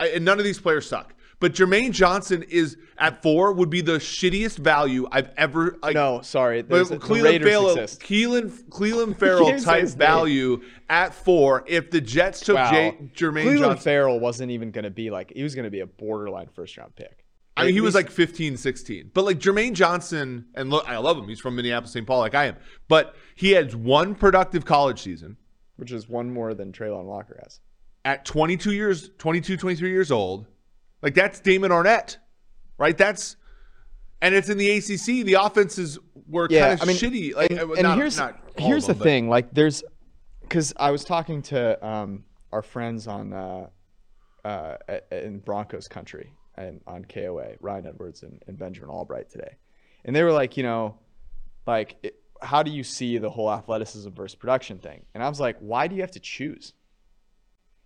I- and none of these players suck. But Jermaine Johnson is at four would be the shittiest value I've ever. No, sorry. but there's a- the Cleveland Ferrell, exist. Cleveland, Cleveland Ferrell type value at four. If the Jets took Wow. J- Jermaine Cleveland Johnson, Ferrell wasn't even going to be like he was going to be a borderline first round pick. I mean, he was like 15, 16. But like Jermaine Johnson, and look, I love him. He's from Minneapolis, St. Paul, like I am. But he had one productive college season which is one more than Traylon Walker has. at 22 years, 22, 23 years old. Like that's Damon Arnette, right? That's, and it's in the ACC. The offenses were kind of I mean, shitty. Like, and, and not- here's not here's of the them, but- thing. Like, there's because I was talking to um, our friends on uh, uh, in Broncos country and on KOA, Ryan Edwards and, and Benjamin Allbright today, and they were like, you know, like, it, how do you see the whole athleticism versus production thing? And I was like, why do you have to choose?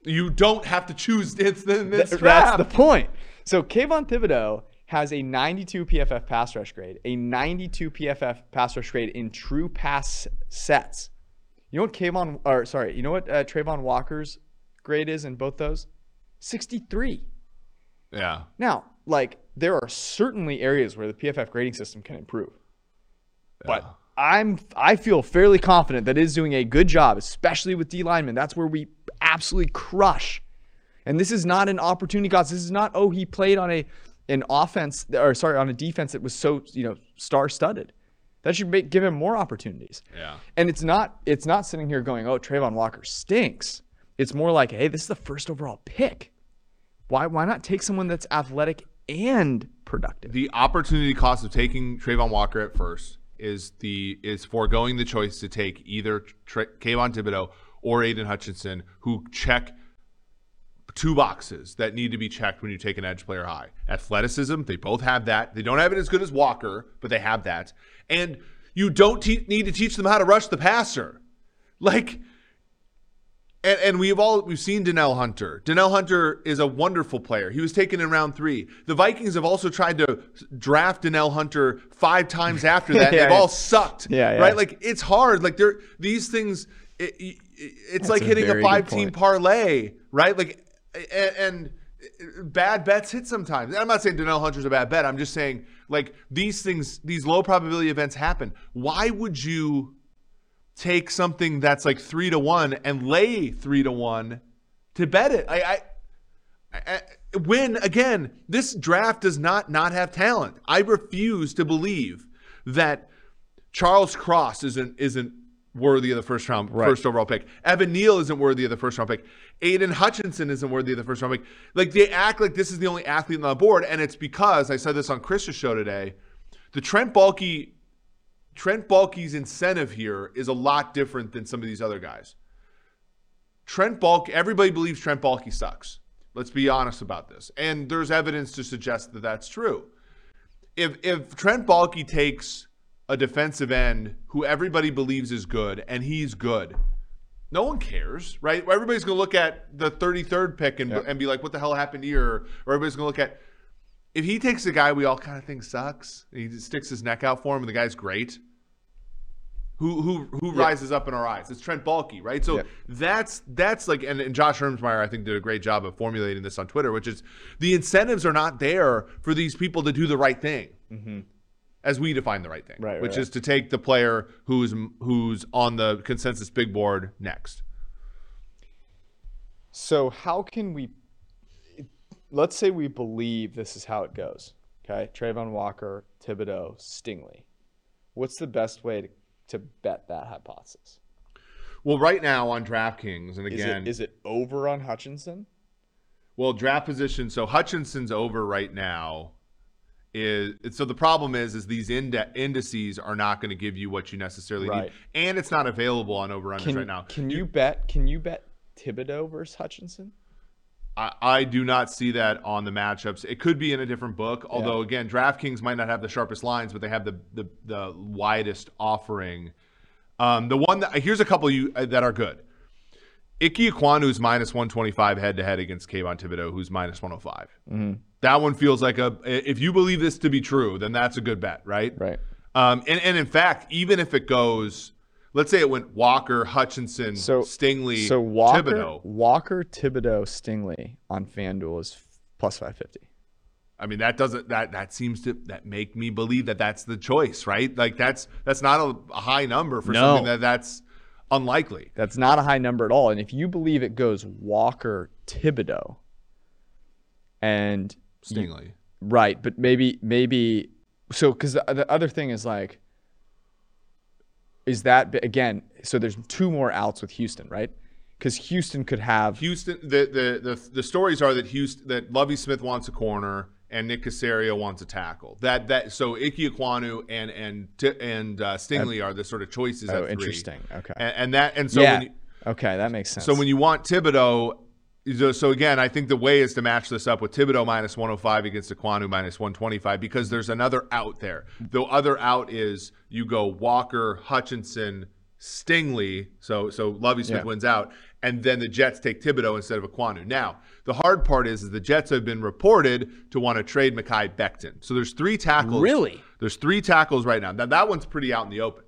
You don't have to choose. It's the Th- that's draft. the point. So Kayvon Thibodeaux has a 92 PFF pass rush grade, a 92 PFF pass rush grade in true pass sets. You know what Kayvon, or sorry, you know what uh, Travon Walker's grade is in both those? 63. Yeah. Now, like there are certainly areas where the PFF grading system can improve, but I'm I feel fairly confident that it is doing a good job, especially with D linemen. That's where we absolutely crush. And this is not an opportunity cost. This is not oh he played on a an offense or sorry on a defense that was so you know star studded. That should make, give him more opportunities. Yeah. And it's not it's not sitting here going oh Travon Walker stinks. It's more like hey this is the first overall pick. Why why not take someone that's athletic and productive? The opportunity cost of taking Travon Walker at first is the is foregoing the choice to take either Tra- Kayvon Thibodeaux or Aidan Hutchinson, who check two boxes that need to be checked when you take an edge player high. Athleticism, they both have that. They don't have it as good as Walker, but they have that. And you don't te- need to teach them how to rush the passer. Like and, and we've all we've seen Danielle Hunter. Danielle Hunter is a wonderful player. He was taken in round three. The Vikings have also tried to draft Danielle Hunter five times after that. Yeah, they've yeah. all sucked. Yeah, yeah. right. Like it's hard. Like they're these things. It, it- it's like a hitting a very five-team parlay, right? Like and, and bad bets hit sometimes. And I'm not saying Danielle Hunter's a bad bet. I'm just saying like these things, these low probability events happen. Why would you? take something that's like three to one and lay three to one to bet it. I, I, I, I when again, this draft does not not have talent. I refuse to believe that Charles Cross isn't isn't worthy of the first round, Right. first overall pick. Evan Neal isn't worthy of the first round pick. Aidan Hutchinson isn't worthy of the first round pick. Like they act like this is the only athlete on the board, and it's because I said this on Chris's show today. The Trent Baalke, Trent Baalke's incentive here is a lot different than some of these other guys. Trent Baalke, everybody believes Trent Baalke sucks. Let's be honest about this, and there's evidence to suggest that that's true. If if Trent Baalke takes a defensive end who everybody believes is good and he's good, no one cares, right? Everybody's going to look at the 33rd pick and, and be like, what the hell happened here? Or everybody's going to look at, if he takes a guy we all kind of think sucks, and he just sticks his neck out for him and the guy's great, who who who rises up in our eyes? It's Trent Baalke, right? So Yeah. that's that's like, and, and Josh Hermsmeyer, I think, did a great job of formulating this on Twitter, which is the incentives are not there for these people to do the right thing mm-hmm. As we define the right thing, Right, which right. is to take the player who's who's on the consensus big board next. So how can we? Let's say we believe this is how it goes. Okay, Travon Walker, Thibodeaux, Stingley. What's the best way to, to bet that hypothesis? Well, right now on DraftKings, and Is again, it is it over on Hutchinson? well, draft position. So Hutchinson's over right now. Is so the problem is is these inde- indices are not going to give you what you necessarily Right. need, and it's not available on over Can right now. can you bet? Can you bet Thibodeaux versus Hutchinson? I, I do not see that on the matchups. It could be in a different book, although again, DraftKings might not have the sharpest lines, but they have the the, the widest offering. Um, the one that here's a couple you uh, that are good. Ike Ekwonu is minus 125 head to head against Kayvon Thibodeaux, who's minus 105. That one feels like a. If you believe this to be true, then that's a good bet, right? Right. Um, and, and in fact, even if it goes, let's say it went Walker, Hutchinson, So Stingley, So Walker, Thibodeaux. Walker, Thibodeaux, Stingley on FanDuel is plus five fifty. I mean, that doesn't that that seems to that make me believe that that's the choice, right? Like that's that's not a, a high number for No. something that that's unlikely. That's not a high number at all. And if you believe it goes Walker, Thibodeaux, and Stingley. right, but maybe maybe so because the, the other thing is like, is that again? So there's two more outs with Houston, right? Because Houston could have Houston. The, the the the stories are that Houston that Lovie Smith wants a corner and Nick Caserio wants a tackle. That that so Ike Ekwonu and and and uh, Stingley are the sort of choices. Oh, interesting. Okay. And, and that and so yeah. when you, okay, that makes sense. So when you want Thibodeaux, so, so again, I think the way is to match this up with Thibodeaux minus 105 against Ekwonu minus 125 because there's another out there. The other out is you go Walker, Hutchinson, Stingley. So so Lovie Smith Yeah. wins out, and then the Jets take Thibodeaux instead of Ekwonu. Now the hard part is, is the Jets have been reported to want to trade Mekhi Becton. So there's three tackles. Really? There's three tackles right now. Now that one's pretty out in the open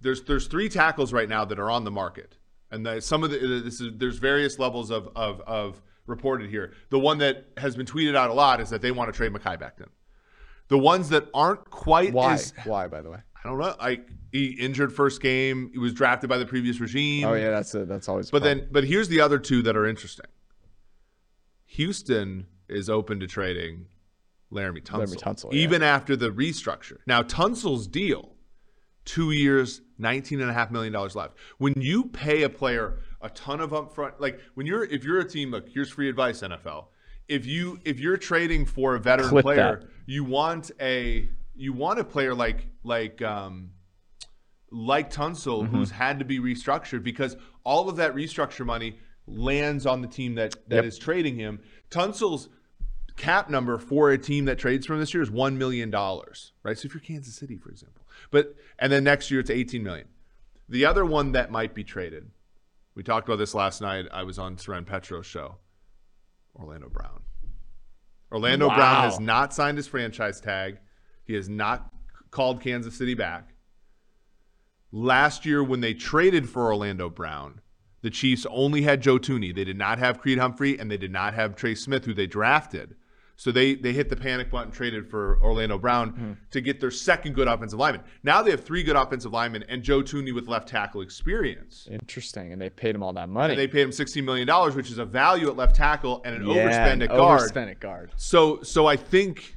there's there's three tackles right now that are on the market, and the, some of the this is there's various levels of of of reported here. The one that has been tweeted out a lot is that they want to trade Mekhi Becton. The ones that aren't quite why? as why, by the way? I don't know. Like he injured first game, he was drafted by the previous regime. Oh yeah, that's a, that's always. But problem. then, but here's the other two that are interesting. Houston is open to trading Laremy Tunsil, Laremy Tunsil, yeah. even after the restructure. Now, Tunsil's deal, two years, nineteen and a half million dollars left. When you pay a player a ton of upfront, like when you're if you're a team, look, here's free advice, NFL. If you if you're trading for a veteran player, that. you want a you want a player like like um like Tunsil, Mm-hmm. who's had to be restructured because all of that restructure money lands on the team that that is Yep. trading him. Tunsil's cap number for a team that trades from this year is one million dollars, right? So if you're Kansas City, for example, but and then next year it's 18 million. The other one that might be traded, we talked about this last night. I was on Seren Petro's show. Orlando Brown. Orlando Brown has not signed his franchise tag. He has not called Kansas City back. Last year, when they traded for Orlando Brown, the Chiefs only had Joe Thuney. They did not have Creed Humphrey, and they did not have Trey Smith, who they drafted. So they they hit the panic button, traded for Orlando Brown mm-hmm. to get their second good offensive lineman. Now they have three good offensive linemen and Joe Thuney with left tackle experience. Interesting, and they paid him all that money. And they paid him $16 million, which is a value at left tackle and an Yeah, overspend at guard. Overspend at guard. So so I think,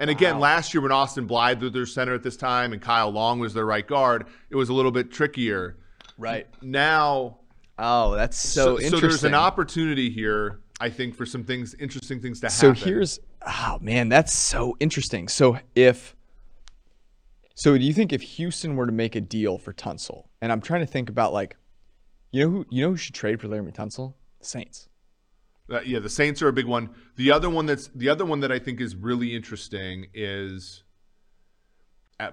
and again, last year when Austin Blythe was their center at this time and Kyle Long was their right guard, it was a little bit trickier. Right. Now, Oh, that's so, so, interesting. So there's an opportunity here, I think, for some things, interesting things to happen. So here's oh man, that's so interesting. So if so do you think if Houston were to make a deal for Tunsil, and I'm trying to think about like you know who you know who should trade for Laremy Tunsil? The Saints. Uh, yeah, the Saints are a big one. The other one that's the other one that I think is really interesting is,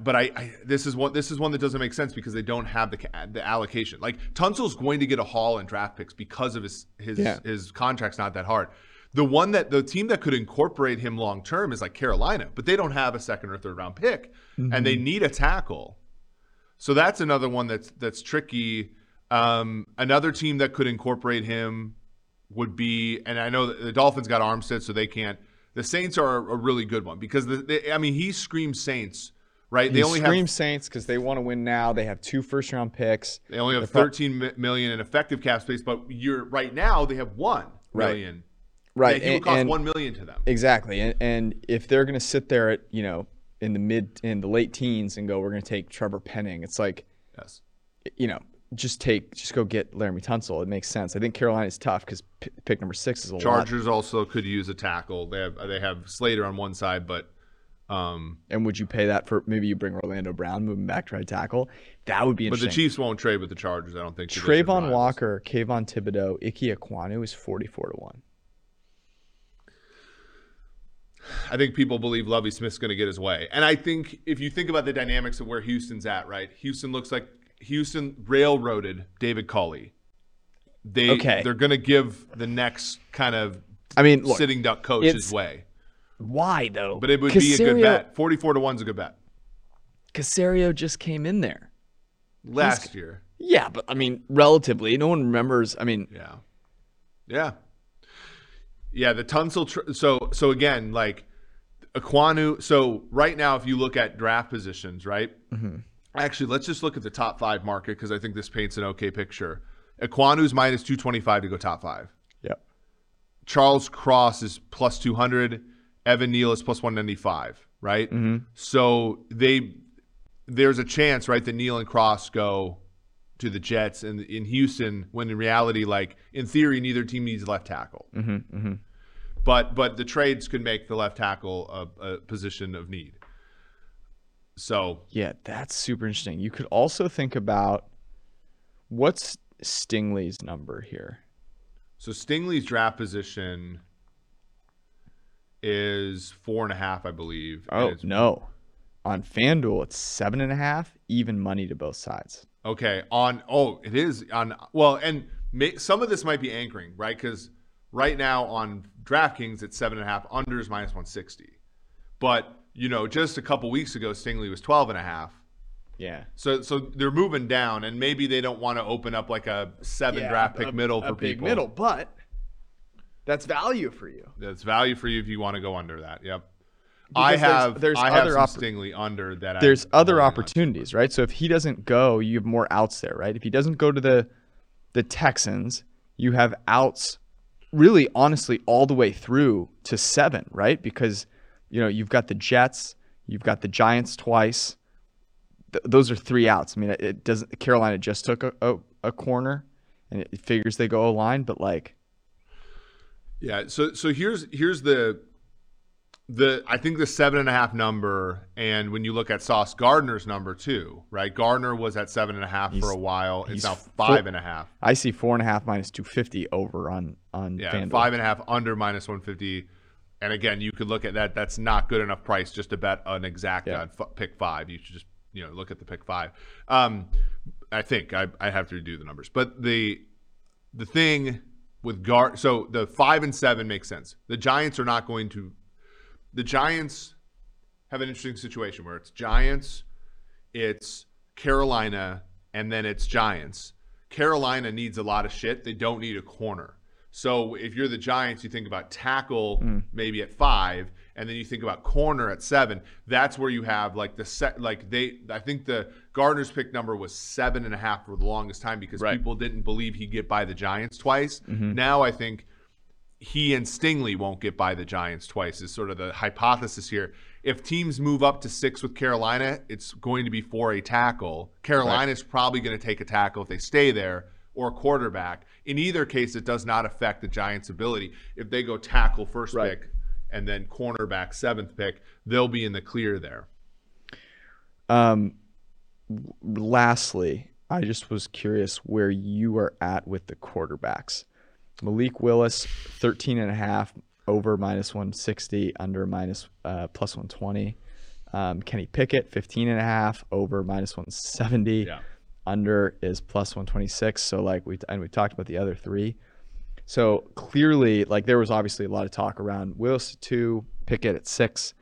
but I, I this is one this is one that doesn't make sense because they don't have the the allocation. Like Tunsil's going to get a haul in draft picks because of his his Yeah. his contract's not that hard. The one that the team that could incorporate him long term is like Carolina, but they don't have a second or third round pick, and they need a tackle. So that's another one that's that's tricky. Um, another team that could incorporate him would be, and I know the Dolphins got Armstead, so they can't. The Saints are a really good one because the, they, I mean he screams Saints, right? They they only scream have Saints because they want to win now. They have two first round picks. they only have They're 13 mi- million in effective cap space, but you're right now they have one Right. million. Right. Yeah, he would cost and- one million to them. Exactly. And, and if they're going to sit there at, you know, in the mid, in the late teens and go, we're going to take Trevor Penning, it's like, Yes. you know, just take, just go get Laremy Tunsil. It makes sense. I think Carolina is tough because p- pick number six is a lot. Chargers also could use a tackle. They have they have Slater on one side, but um, And would you pay that for maybe you bring Orlando Brown, move him back to right tackle? That would be but the. Chiefs won't trade with the Chargers. I don't think. Travon. Walker, Kayvon Thibodeaux, Ike Ekwonu is 44 to 1. I think people believe Lovie Smith's going to get his way. And I think if you think about the dynamics of where Houston's at, right? Houston looks like Houston railroaded David Culley. They Okay. they're going to give the next kind of I mean, look, sitting duck coach his way. Why though? But it would be a good bet. 44 to 1's a good bet. Caserio just came in there. Last year. Yeah, but I mean, relatively, no one remembers. I mean, Yeah. Yeah. Yeah, the Tunsil tr- so so again, like Ekwonu, so right now if you look at draft positions, right? Mm-hmm. Actually, let's just look at the top 5 market because I think this paints an okay picture. Ekwonu's minus 225 to go top 5. yeah. Charles Cross is plus 200. Evan Neal is plus 195, right? Mm-hmm. So they there's a chance, right, that Neal and Cross go to the Jets and in Houston when in reality, like in theory, neither team needs left tackle. Mm-hmm, mm-hmm. But but the trades could make the left tackle a, a position of need. So Yeah, that's super interesting. You could also think about what's Stingley's number here. so Stingley's draft position is four and a half, I believe. Oh no, on FanDuel it's seven and a half, even money to both sides. Okay, on oh, it is on well, and may, some of this might be anchoring, right? Because right now on DraftKings it's seven and a half, unders minus one sixty, but you know, just a couple weeks ago, Stingley was 12 and a half. Yeah, So so they're moving down, and maybe they don't want to open up like a seven draft pick a, middle a for big people. middle, but that's value for you. That's value for you if you want to go under that. Yep. Because I there's- have there's I have other oppor- Stingley under that. There's I'm other on opportunities, right? So if he doesn't go, you have more outs there, right? If he doesn't go to the the Texans, you have outs really honestly all the way through to 7, right? Because you know, you've got the Jets, you've got the Giants twice. Th- those are three outs. I mean, it, it doesn't Carolina just took a, a, a corner and it figures they go a line, but like Yeah. So so here's here's the the I think the seven and a half number, and when you look at Sauce Gardner's number too, right? Gardner was at seven and a half for a while. It's he's now five and a half. I see four and a half minus two fifty over on on Yeah, FanDuel. five and a half under minus one fifty. And again, you could look at that. That's not good enough price just to bet an exact Yeah. on f- pick five. You should just you know look at the pick five. Um, I think I I have to redo the numbers, but the the thing with guard, so the five and seven makes sense. The Giants are not going to. The Giants have an interesting situation where it's Giants, it's Carolina, and then it's Giants. Carolina needs a lot of shit. They don't need a corner. So if you're the Giants, you think about tackle mm. maybe at five, and then you think about corner at seven. That's where you have like the set. Like they, I think the Gardner's pick number was seven and a half for the longest time because Right. people didn't believe he'd get by the Giants twice. Mm-hmm. Now I think he and Stingley won't get by the Giants twice is sort of the hypothesis here. If teams move up to six with Carolina, it's going to be for a tackle. Carolina's probably going to take a tackle if they stay there or a quarterback. In either case, it does not affect the Giants' ability. If they go tackle first Right. pick and then cornerback seventh pick, they'll be in the clear there. Um, lastly, I just was curious where you are at with the quarterbacks. Malik Willis, 13 and a half, over minus 160, under minus uh, plus 120. Um, Kenny Pickett, 15 and a half, over minus 170. Yeah. Under is plus 126. So like we and we talked about the other three. So clearly, like there was obviously a lot of talk around Willis at two, Pickett at six.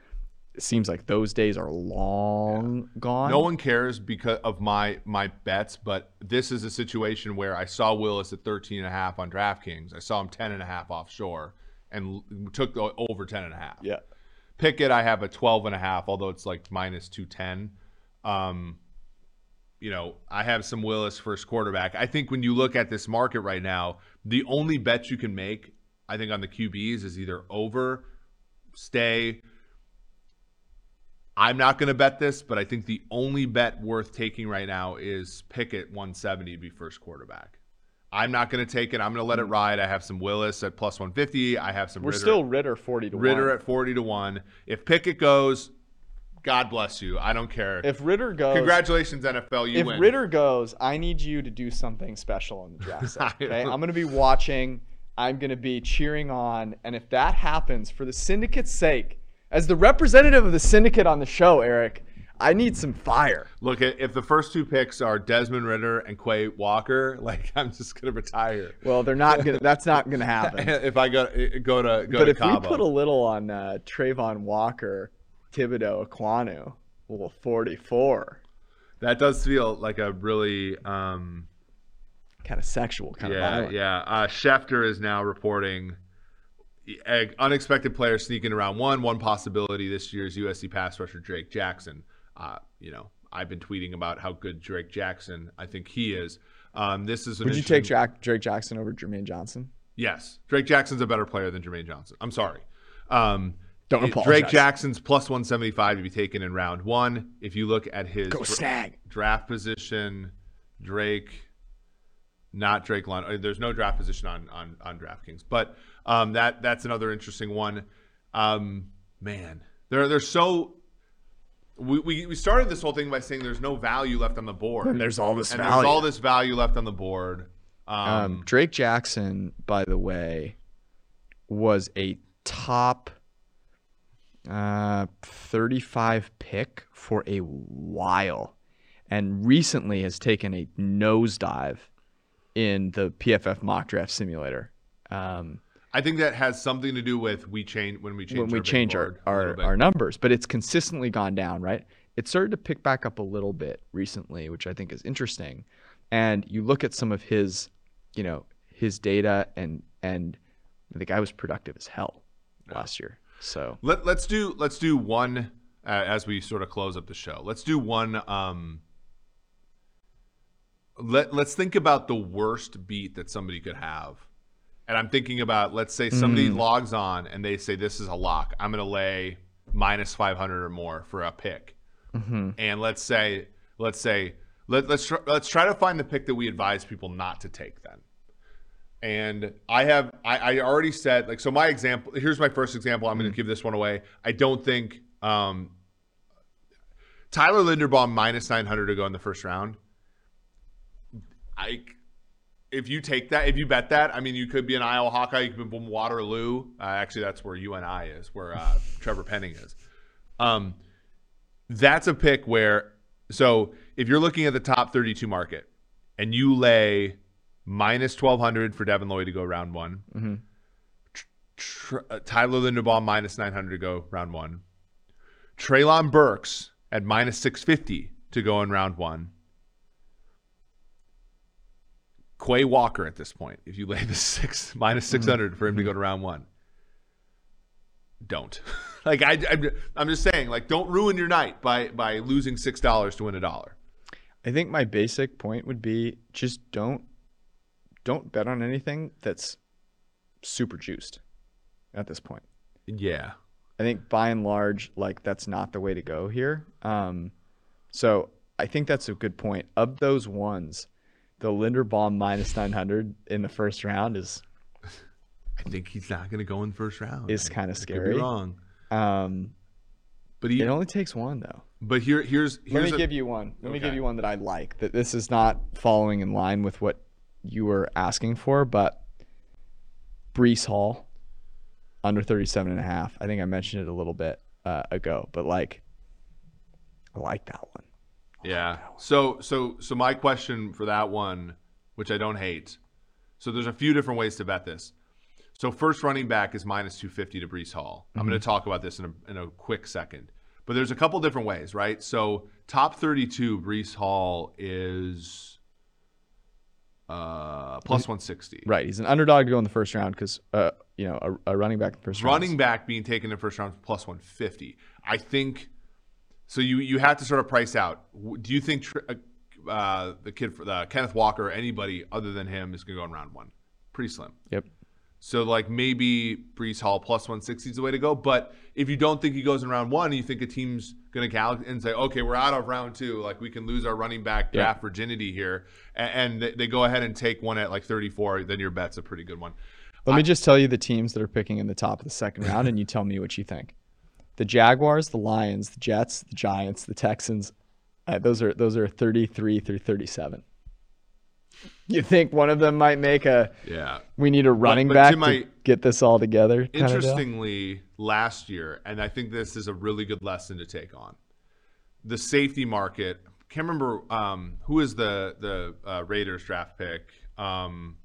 It seems like those days are long gone. No one cares because of my my bets, but this is a situation where I saw Willis at 13 and a half on DraftKings. I saw him 10 and a half offshore and took over 10 and a half. Yeah. Pickett, I have a 12 and a half, although it's like minus 210. Um, you know, I have some Willis first quarterback. I think when you look at this market right now, the only bet you can make, I think, on the QBs is either over, stay. I'm not going to bet this, but I think the only bet worth taking right now is Pickett 170 to be first quarterback. I'm not going to take it. I'm going to let it hmm. ride. I have some Willis at plus 150. I have some We're Ridder still Ridder 40 to 1. Ridder 1. at 40 to 1. If Pickett goes, God bless you. I don't care. if Ridder goes Congratulations, NFL. You if win. Ridder goes, I need you to do something special in the draft set. okay, I'm going to be watching. I'm going to be cheering on. And if that happens, for the syndicate's sake, as the representative of the syndicate on the show, Eric, I need some fire. Look, if the first two picks are Desmond Ridder and Quay Walker, like I'm just going to retire. Well, they're not going to, that's not going to happen. if I go go to go but to if Cabo. we put a little on uh, Travon Walker, Thibodeaux, Ekwonu, well, 44, that does feel like a really um, kind of sexual, kind of yeah violent. yeah. Uh, Schefter is now reporting unexpected players sneaking around one one possibility this year's USC pass rusher Drake Jackson. Uh, you know, I've been tweeting about how good Drake Jackson I think he is. Um, this is Would you take Jack, Drake Jackson over Jermaine Johnson? Yes, Drake Jackson's a better player than Jermaine Johnson. I'm sorry. Um, Don't it- apologize. Drake Jackson's plus 175 to be taken in round one. If you look at his Go dra- snag. draft position, Drake, not Drake London. uh, There's no draft position on on on DraftKings, but um, that that's another interesting one. Um, man, they're they're so. We, we, we started this whole thing by saying there's no value left on the board. And there's all this and value. there's all this value left on the board. Um, Um, Drake Jackson, by the way, was a top uh, 35 pick for a while and recently has taken a nosedive in the PFF mock draft simulator. Um, I think that has something to do with we change when we change when we our change our, board a little our, our numbers, but it's consistently gone down, right? It started to pick back up a little bit recently, which I think is interesting. And you look at some of his, you know, his data and and the guy was productive as hell last year. So Let, let's do let's do one uh, as we sort of close up the show. Let's do one. Um, let Let's think about the worst beat that somebody could have, and I'm thinking about let's say somebody Mm. logs on and they say this is a lock. I'm going to lay minus 500 or more for a pick, Mm-hmm. and let's say let's say let, let's try, let's try to find the pick that we advise people not to take then. And I have I, I already said like so my example here's my first example. I'm going to give this one away. I don't think um, Tyler Linderbaum minus 900 to go in the first round. I if you take that if you bet that I mean you could be an Iowa Hawkeye you could be from Waterloo. Uh, actually that's where UNI is where uh, Trevor Penning is. Um, that's a pick where so if you're looking at the top 32 market and you lay minus 1200 for Devin Lloyd to go round one, mm-hmm. Tr- Tr- uh, Tyler Linderbaum minus 900 to go round one, Treylon Burks at minus 650 to go in round one. Quay Walker at this point, if you lay the six minus mm-hmm. 600 for him to go to mm-hmm. round one, don't. like I, I, I'm just saying, like don't ruin your night by by losing six dollars to win a dollar. I think my basic point would be just don't don't bet on anything that's super juiced. at this point. Yeah. I think by and large, like that's not the way to go here. Um, so I think that's a good point. Of those ones, the Linderbaum minus 900 in the first round is I think he's not going to go in the first round. is kind of could be scary. wrong, Um, but he. it only takes one though. But here, here's Let me a- give you one. Let me give you one that I like. That this is not following in line with what you were asking for, but Breece Hall under 37 and a half. I think I mentioned it a little bit uh, ago, but like I like that one. Yeah. So so so my question for that one, which I don't hate. So there's a few different ways to bet this. So first running back is minus 250 to Breece Hall. I'm going to talk about this in a, in a quick second. But there's a couple different ways, right? So top 32 Breece Hall is uh, plus 160. Right, he's an underdog to go in the first round because uh, you know a, a running back in the first round. running back being taken in the first round is plus 150 i think so you you have to sort of price out do you think uh, uh, the kid for the kenneth walker or anybody other than him is going to go in round one pretty slim Yep. So like maybe Breece Hall plus 160 is the way to go. But if you don't think he goes in round one, and you think a team's going to cal and say, okay, we're out of round two, like we can lose our running back Yeah. draft virginity here, and, and they, go ahead and take one at like 34, then your bet's a pretty good one. Let me just tell you the teams that are picking in the top of the second round, and you tell me what you think. The Jaguars, the Lions, the Jets, the Giants, the Texans. Uh, those are those are 33 through 37. You think one of them might make a Yeah. we need a running but back to my- to get this all together? kind of deal? Interestingly, last year, and I think this is a really good lesson to take on the safety market. Can't remember um, who is the the uh, Raiders draft pick. Um,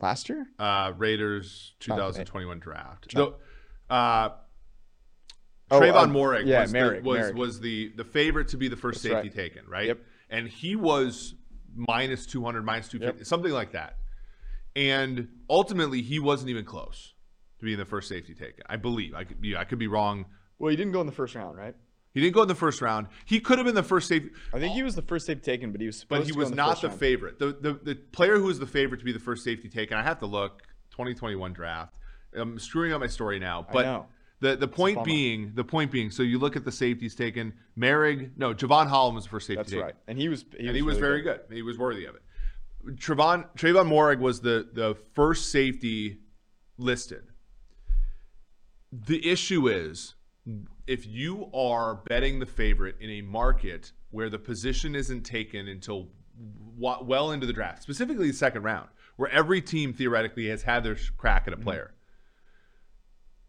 Last year? uh, Raiders 2021 draft. The, uh, Oh, Trayvon uh, yeah, was, Moehrig, the, was, Moehrig. was the the favorite to be the first That's safety right. taken, right? Yep. And he was minus 200, minus 250, something like that. And ultimately, he wasn't even close to being the first safety taken. I believe. I could be, I could be wrong. Well, he didn't go in the first round, right? He didn't go in the first round. He could have been the first safety. I think he was the first safety taken, but he was supposed but he was the not the round. favorite. The, the the player who was the favorite to be the first safety taken. I have to look 2021 draft. I'm screwing up my story now, but. The the point being the point being. So you look at the safeties taken. Moehrig, no, Jevon Holland was the first safety That's taken, right. And he was he and he was really very good. He was worthy of it. Trevon Trayvon Moehrig was the the first safety listed. The issue is if you are betting the favorite in a market where the position isn't taken until well into the draft, specifically the second round, where every team theoretically has had their crack at a mm-hmm. player.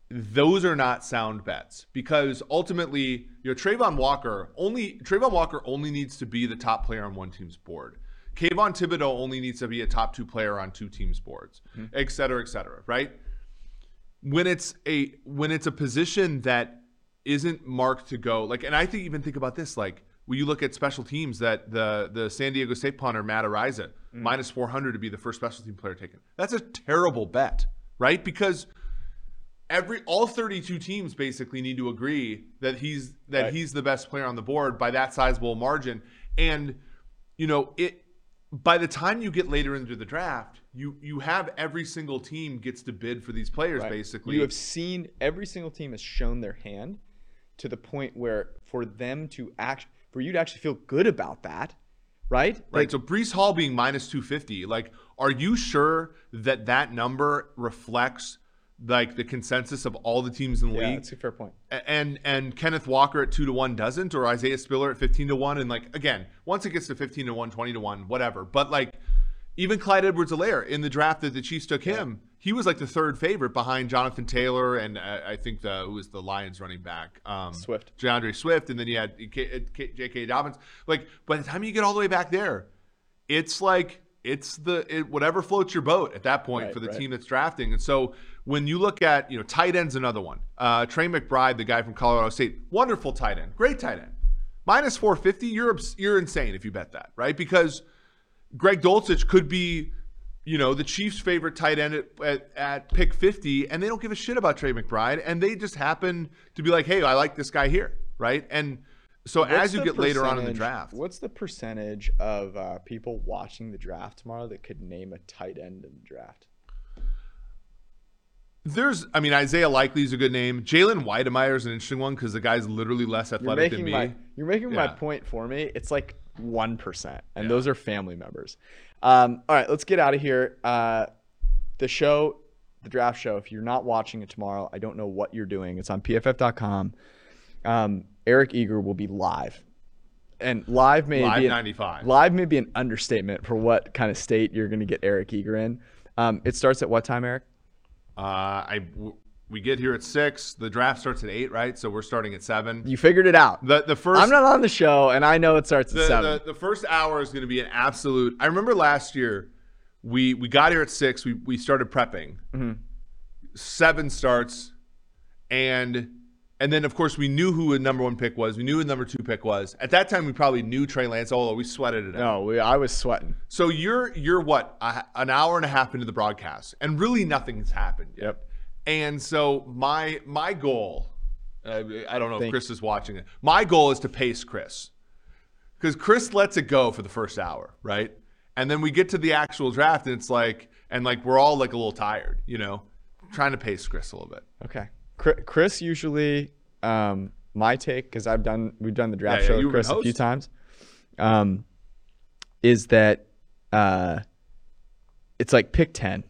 Those are not sound bets because ultimately, you know, Travon Walker only Travon Walker only needs to be the top player on one team's board. Kayvon Thibodeaux only needs to be a top two player on two teams' boards, mm-hmm. et cetera, et cetera, right? when it's a when it's a position that isn't marked to go like and I think even think about this like when you look at special teams that the the San Diego State punter Matt Araiza mm. minus 400 to be the first special team player taken. That's a terrible bet, right? Because every all 32 teams basically need to agree that he's that Right. he's the best player on the board by that sizable margin and you know it by the time you get later into the draft you you have every single team gets to bid for these players Right. basically You have seen every single team has shown their hand to the point where for them to act for you to actually feel good about that, right? right Like, so Breece Hall being minus 250 like are you sure that that number reflects like the consensus of all the teams in the yeah, league that's a fair point. and and Kenneth Walker at two to one doesn't, or Isaiah Spiller at fifteen to one, and like again, once it gets to fifteen to one, 20 to one, whatever. But like even Clyde Edwards-Helaire in the draft that the Chiefs took him, he was like the third favorite behind Jonathan Taylor and uh, I think the who was the Lions running back, um, Swift. D'Andre Swift, and then you had K- K- J.K. Dobbins. Like by the time you get all the way back there, it's like it's the it, whatever floats your boat at that point Right, for the right. team that's drafting. And so when you look at you know tight ends, another one. Uh, Trey McBride, the guy from Colorado State, wonderful tight end, great tight end. Minus 450, you're you're insane if you bet that, right? Because Greg Dulcich could be, you know, the Chiefs' favorite tight end at, at, at pick 50, and they don't give a shit about Trey McBride, and they just happen to be like, hey, I like this guy here, right? And so What's as you get later on in the draft, What's the percentage of uh, people watching the draft tomorrow that could name a tight end in the draft? There's, I mean, Isaiah Likely is a good name. Jalen Wydermyer is an interesting one because the guy's literally less athletic than me. my you're making my point for me. It's like one percent, and Yeah. those are family members. Um, all right, let's get out of here. Uh, the show, the draft show. If you're not watching it tomorrow, I don't know what you're doing. It's on PFF.com. Um, Eric Eager will be live, and live may Live be an- 95. Live may be an understatement for what kind of state you're going to get Eric Eager in. Um, it starts at what time, Eric? Uh, I w- we get here at six. The draft starts at eight, right? So we're starting at seven. You figured it out. The the first I'm not on the show, and I know it starts at seven. the, the first hour is going to be an absolute. I remember last year, we we got here at six. We we started prepping. Mm-hmm. Seven starts, and and then of course we knew who the number one pick was. We knew who the number two pick was. At that time, we probably knew Trey Lance. Although we sweated it out. no, we, I was sweating. So you're you're what a, an hour and a half into the broadcast, and really nothing's happened. Yet. Yep. And so my my goal, uh, I don't know if Thank- Chris is watching it. My goal is to pace Chris, because Chris lets it go for the first hour, right? And then we get to the actual draft, and it's like, and like we're all like a little tired, you know, trying to pace Chris a little bit. Okay. Chri- Chris usually, um, my take, because I've done, we've done the draft Yeah, yeah, show you with Chris a few times, um, is that uh, it's like pick 10.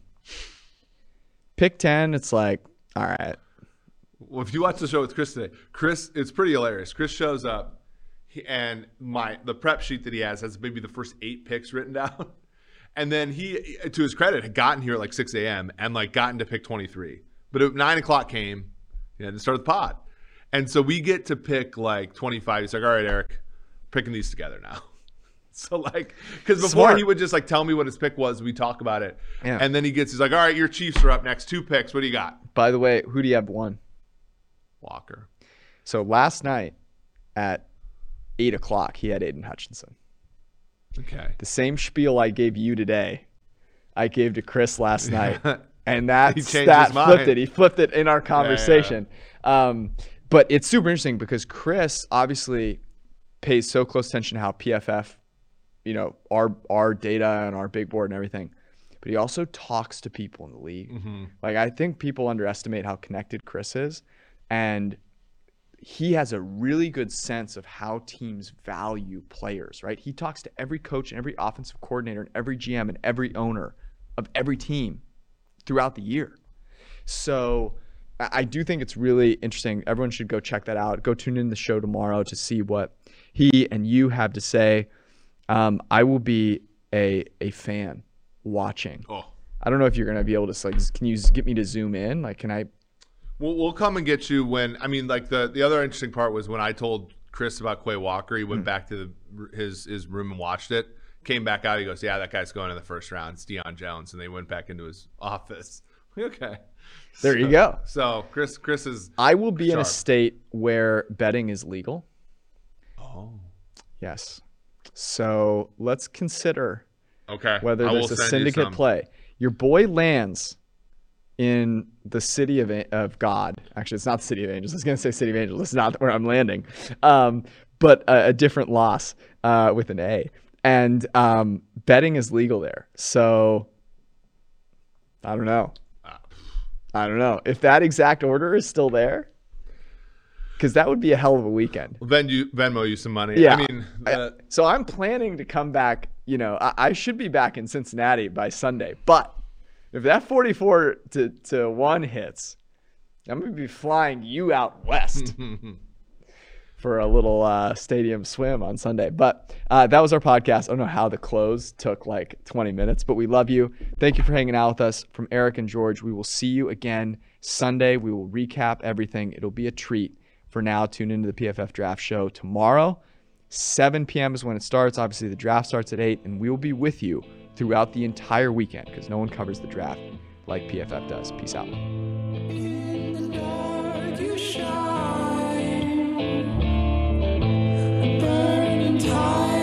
Pick 10, it's like, all right. Well, if you watch the show with Chris today, Chris, it's pretty hilarious. Chris shows up, and my the prep sheet that he has has maybe the first eight picks written down, and then he, to his credit, had gotten here at like 6 a.m. and like gotten to pick 23. But at nine o'clock came, had to start the pod, and so we get to pick like 25. He's like, "All right, Eric, picking these together now." So like, because before Smart. he would just like tell me what his pick was, we talk about it, Yeah. and then he gets he's like, "All right, your Chiefs are up next, two picks. What do you got?" By the way, who do you have one? Walker. So last night at eight o'clock, he had Aidan Hutchinson. Okay. The same spiel I gave you today, I gave to Chris last night, and that stat flipped it. He flipped it in our conversation. Um, but it's super interesting because Chris obviously pays so close attention to how PFF, you know, our our data and our big board and everything. But he also talks to people in the league. Mm-hmm. Like I think people underestimate how connected Chris is, and he has a really good sense of how teams value players, right? He talks to every coach and every offensive coordinator and every GM and every owner of every team throughout the year. So I do think it's really interesting. Everyone should go check that out. Go tune in the show tomorrow to see what he and you have to say. Um, I will be a a fan watching. Oh, I don't know if you're gonna be able to like. Can you get me to zoom in? Like, can I? we'll, we'll come and get you when. I mean, like the the other interesting part was when I told Chris about Quay Walker. He went Hmm. back to the, his his room and watched it. Came back out. He goes, "Yeah, that guy's going in the first round. It's Deion Jones." And they went back into his office. Okay. There you go. So Chris, Chris is. I will be in a state where betting is legal. Oh. Yes. So let's consider Okay. whether I there's a send you syndicate play. Your boy lands in the city of of God. Actually, it's not the city of angels. I was going to say city of angels. It's not where I'm landing. Um, but a, a different loss uh, with an A. And um, betting is legal there. So I don't know. I don't know if that exact order is still there. Because that would be a hell of a weekend. Venmo you, Venmo you some money. Yeah. I mean, the, So I'm planning to come back. You know, I, I should be back in Cincinnati by Sunday. But if that 44 to, to 1 hits, I'm going to be flying you out west for a little uh, stadium swim on Sunday. But uh, that was our podcast. I don't know how the close took like 20 minutes, but we love you. Thank you for hanging out with us. From Eric and George, we will see you again Sunday. We will recap everything. It'll be a treat. For now, tune into the PFF Draft Show tomorrow. 7 p.m. is when it starts. Obviously, the draft starts at 8, and we will be with you throughout the entire weekend because no one covers the draft like PFF does. Peace out. home.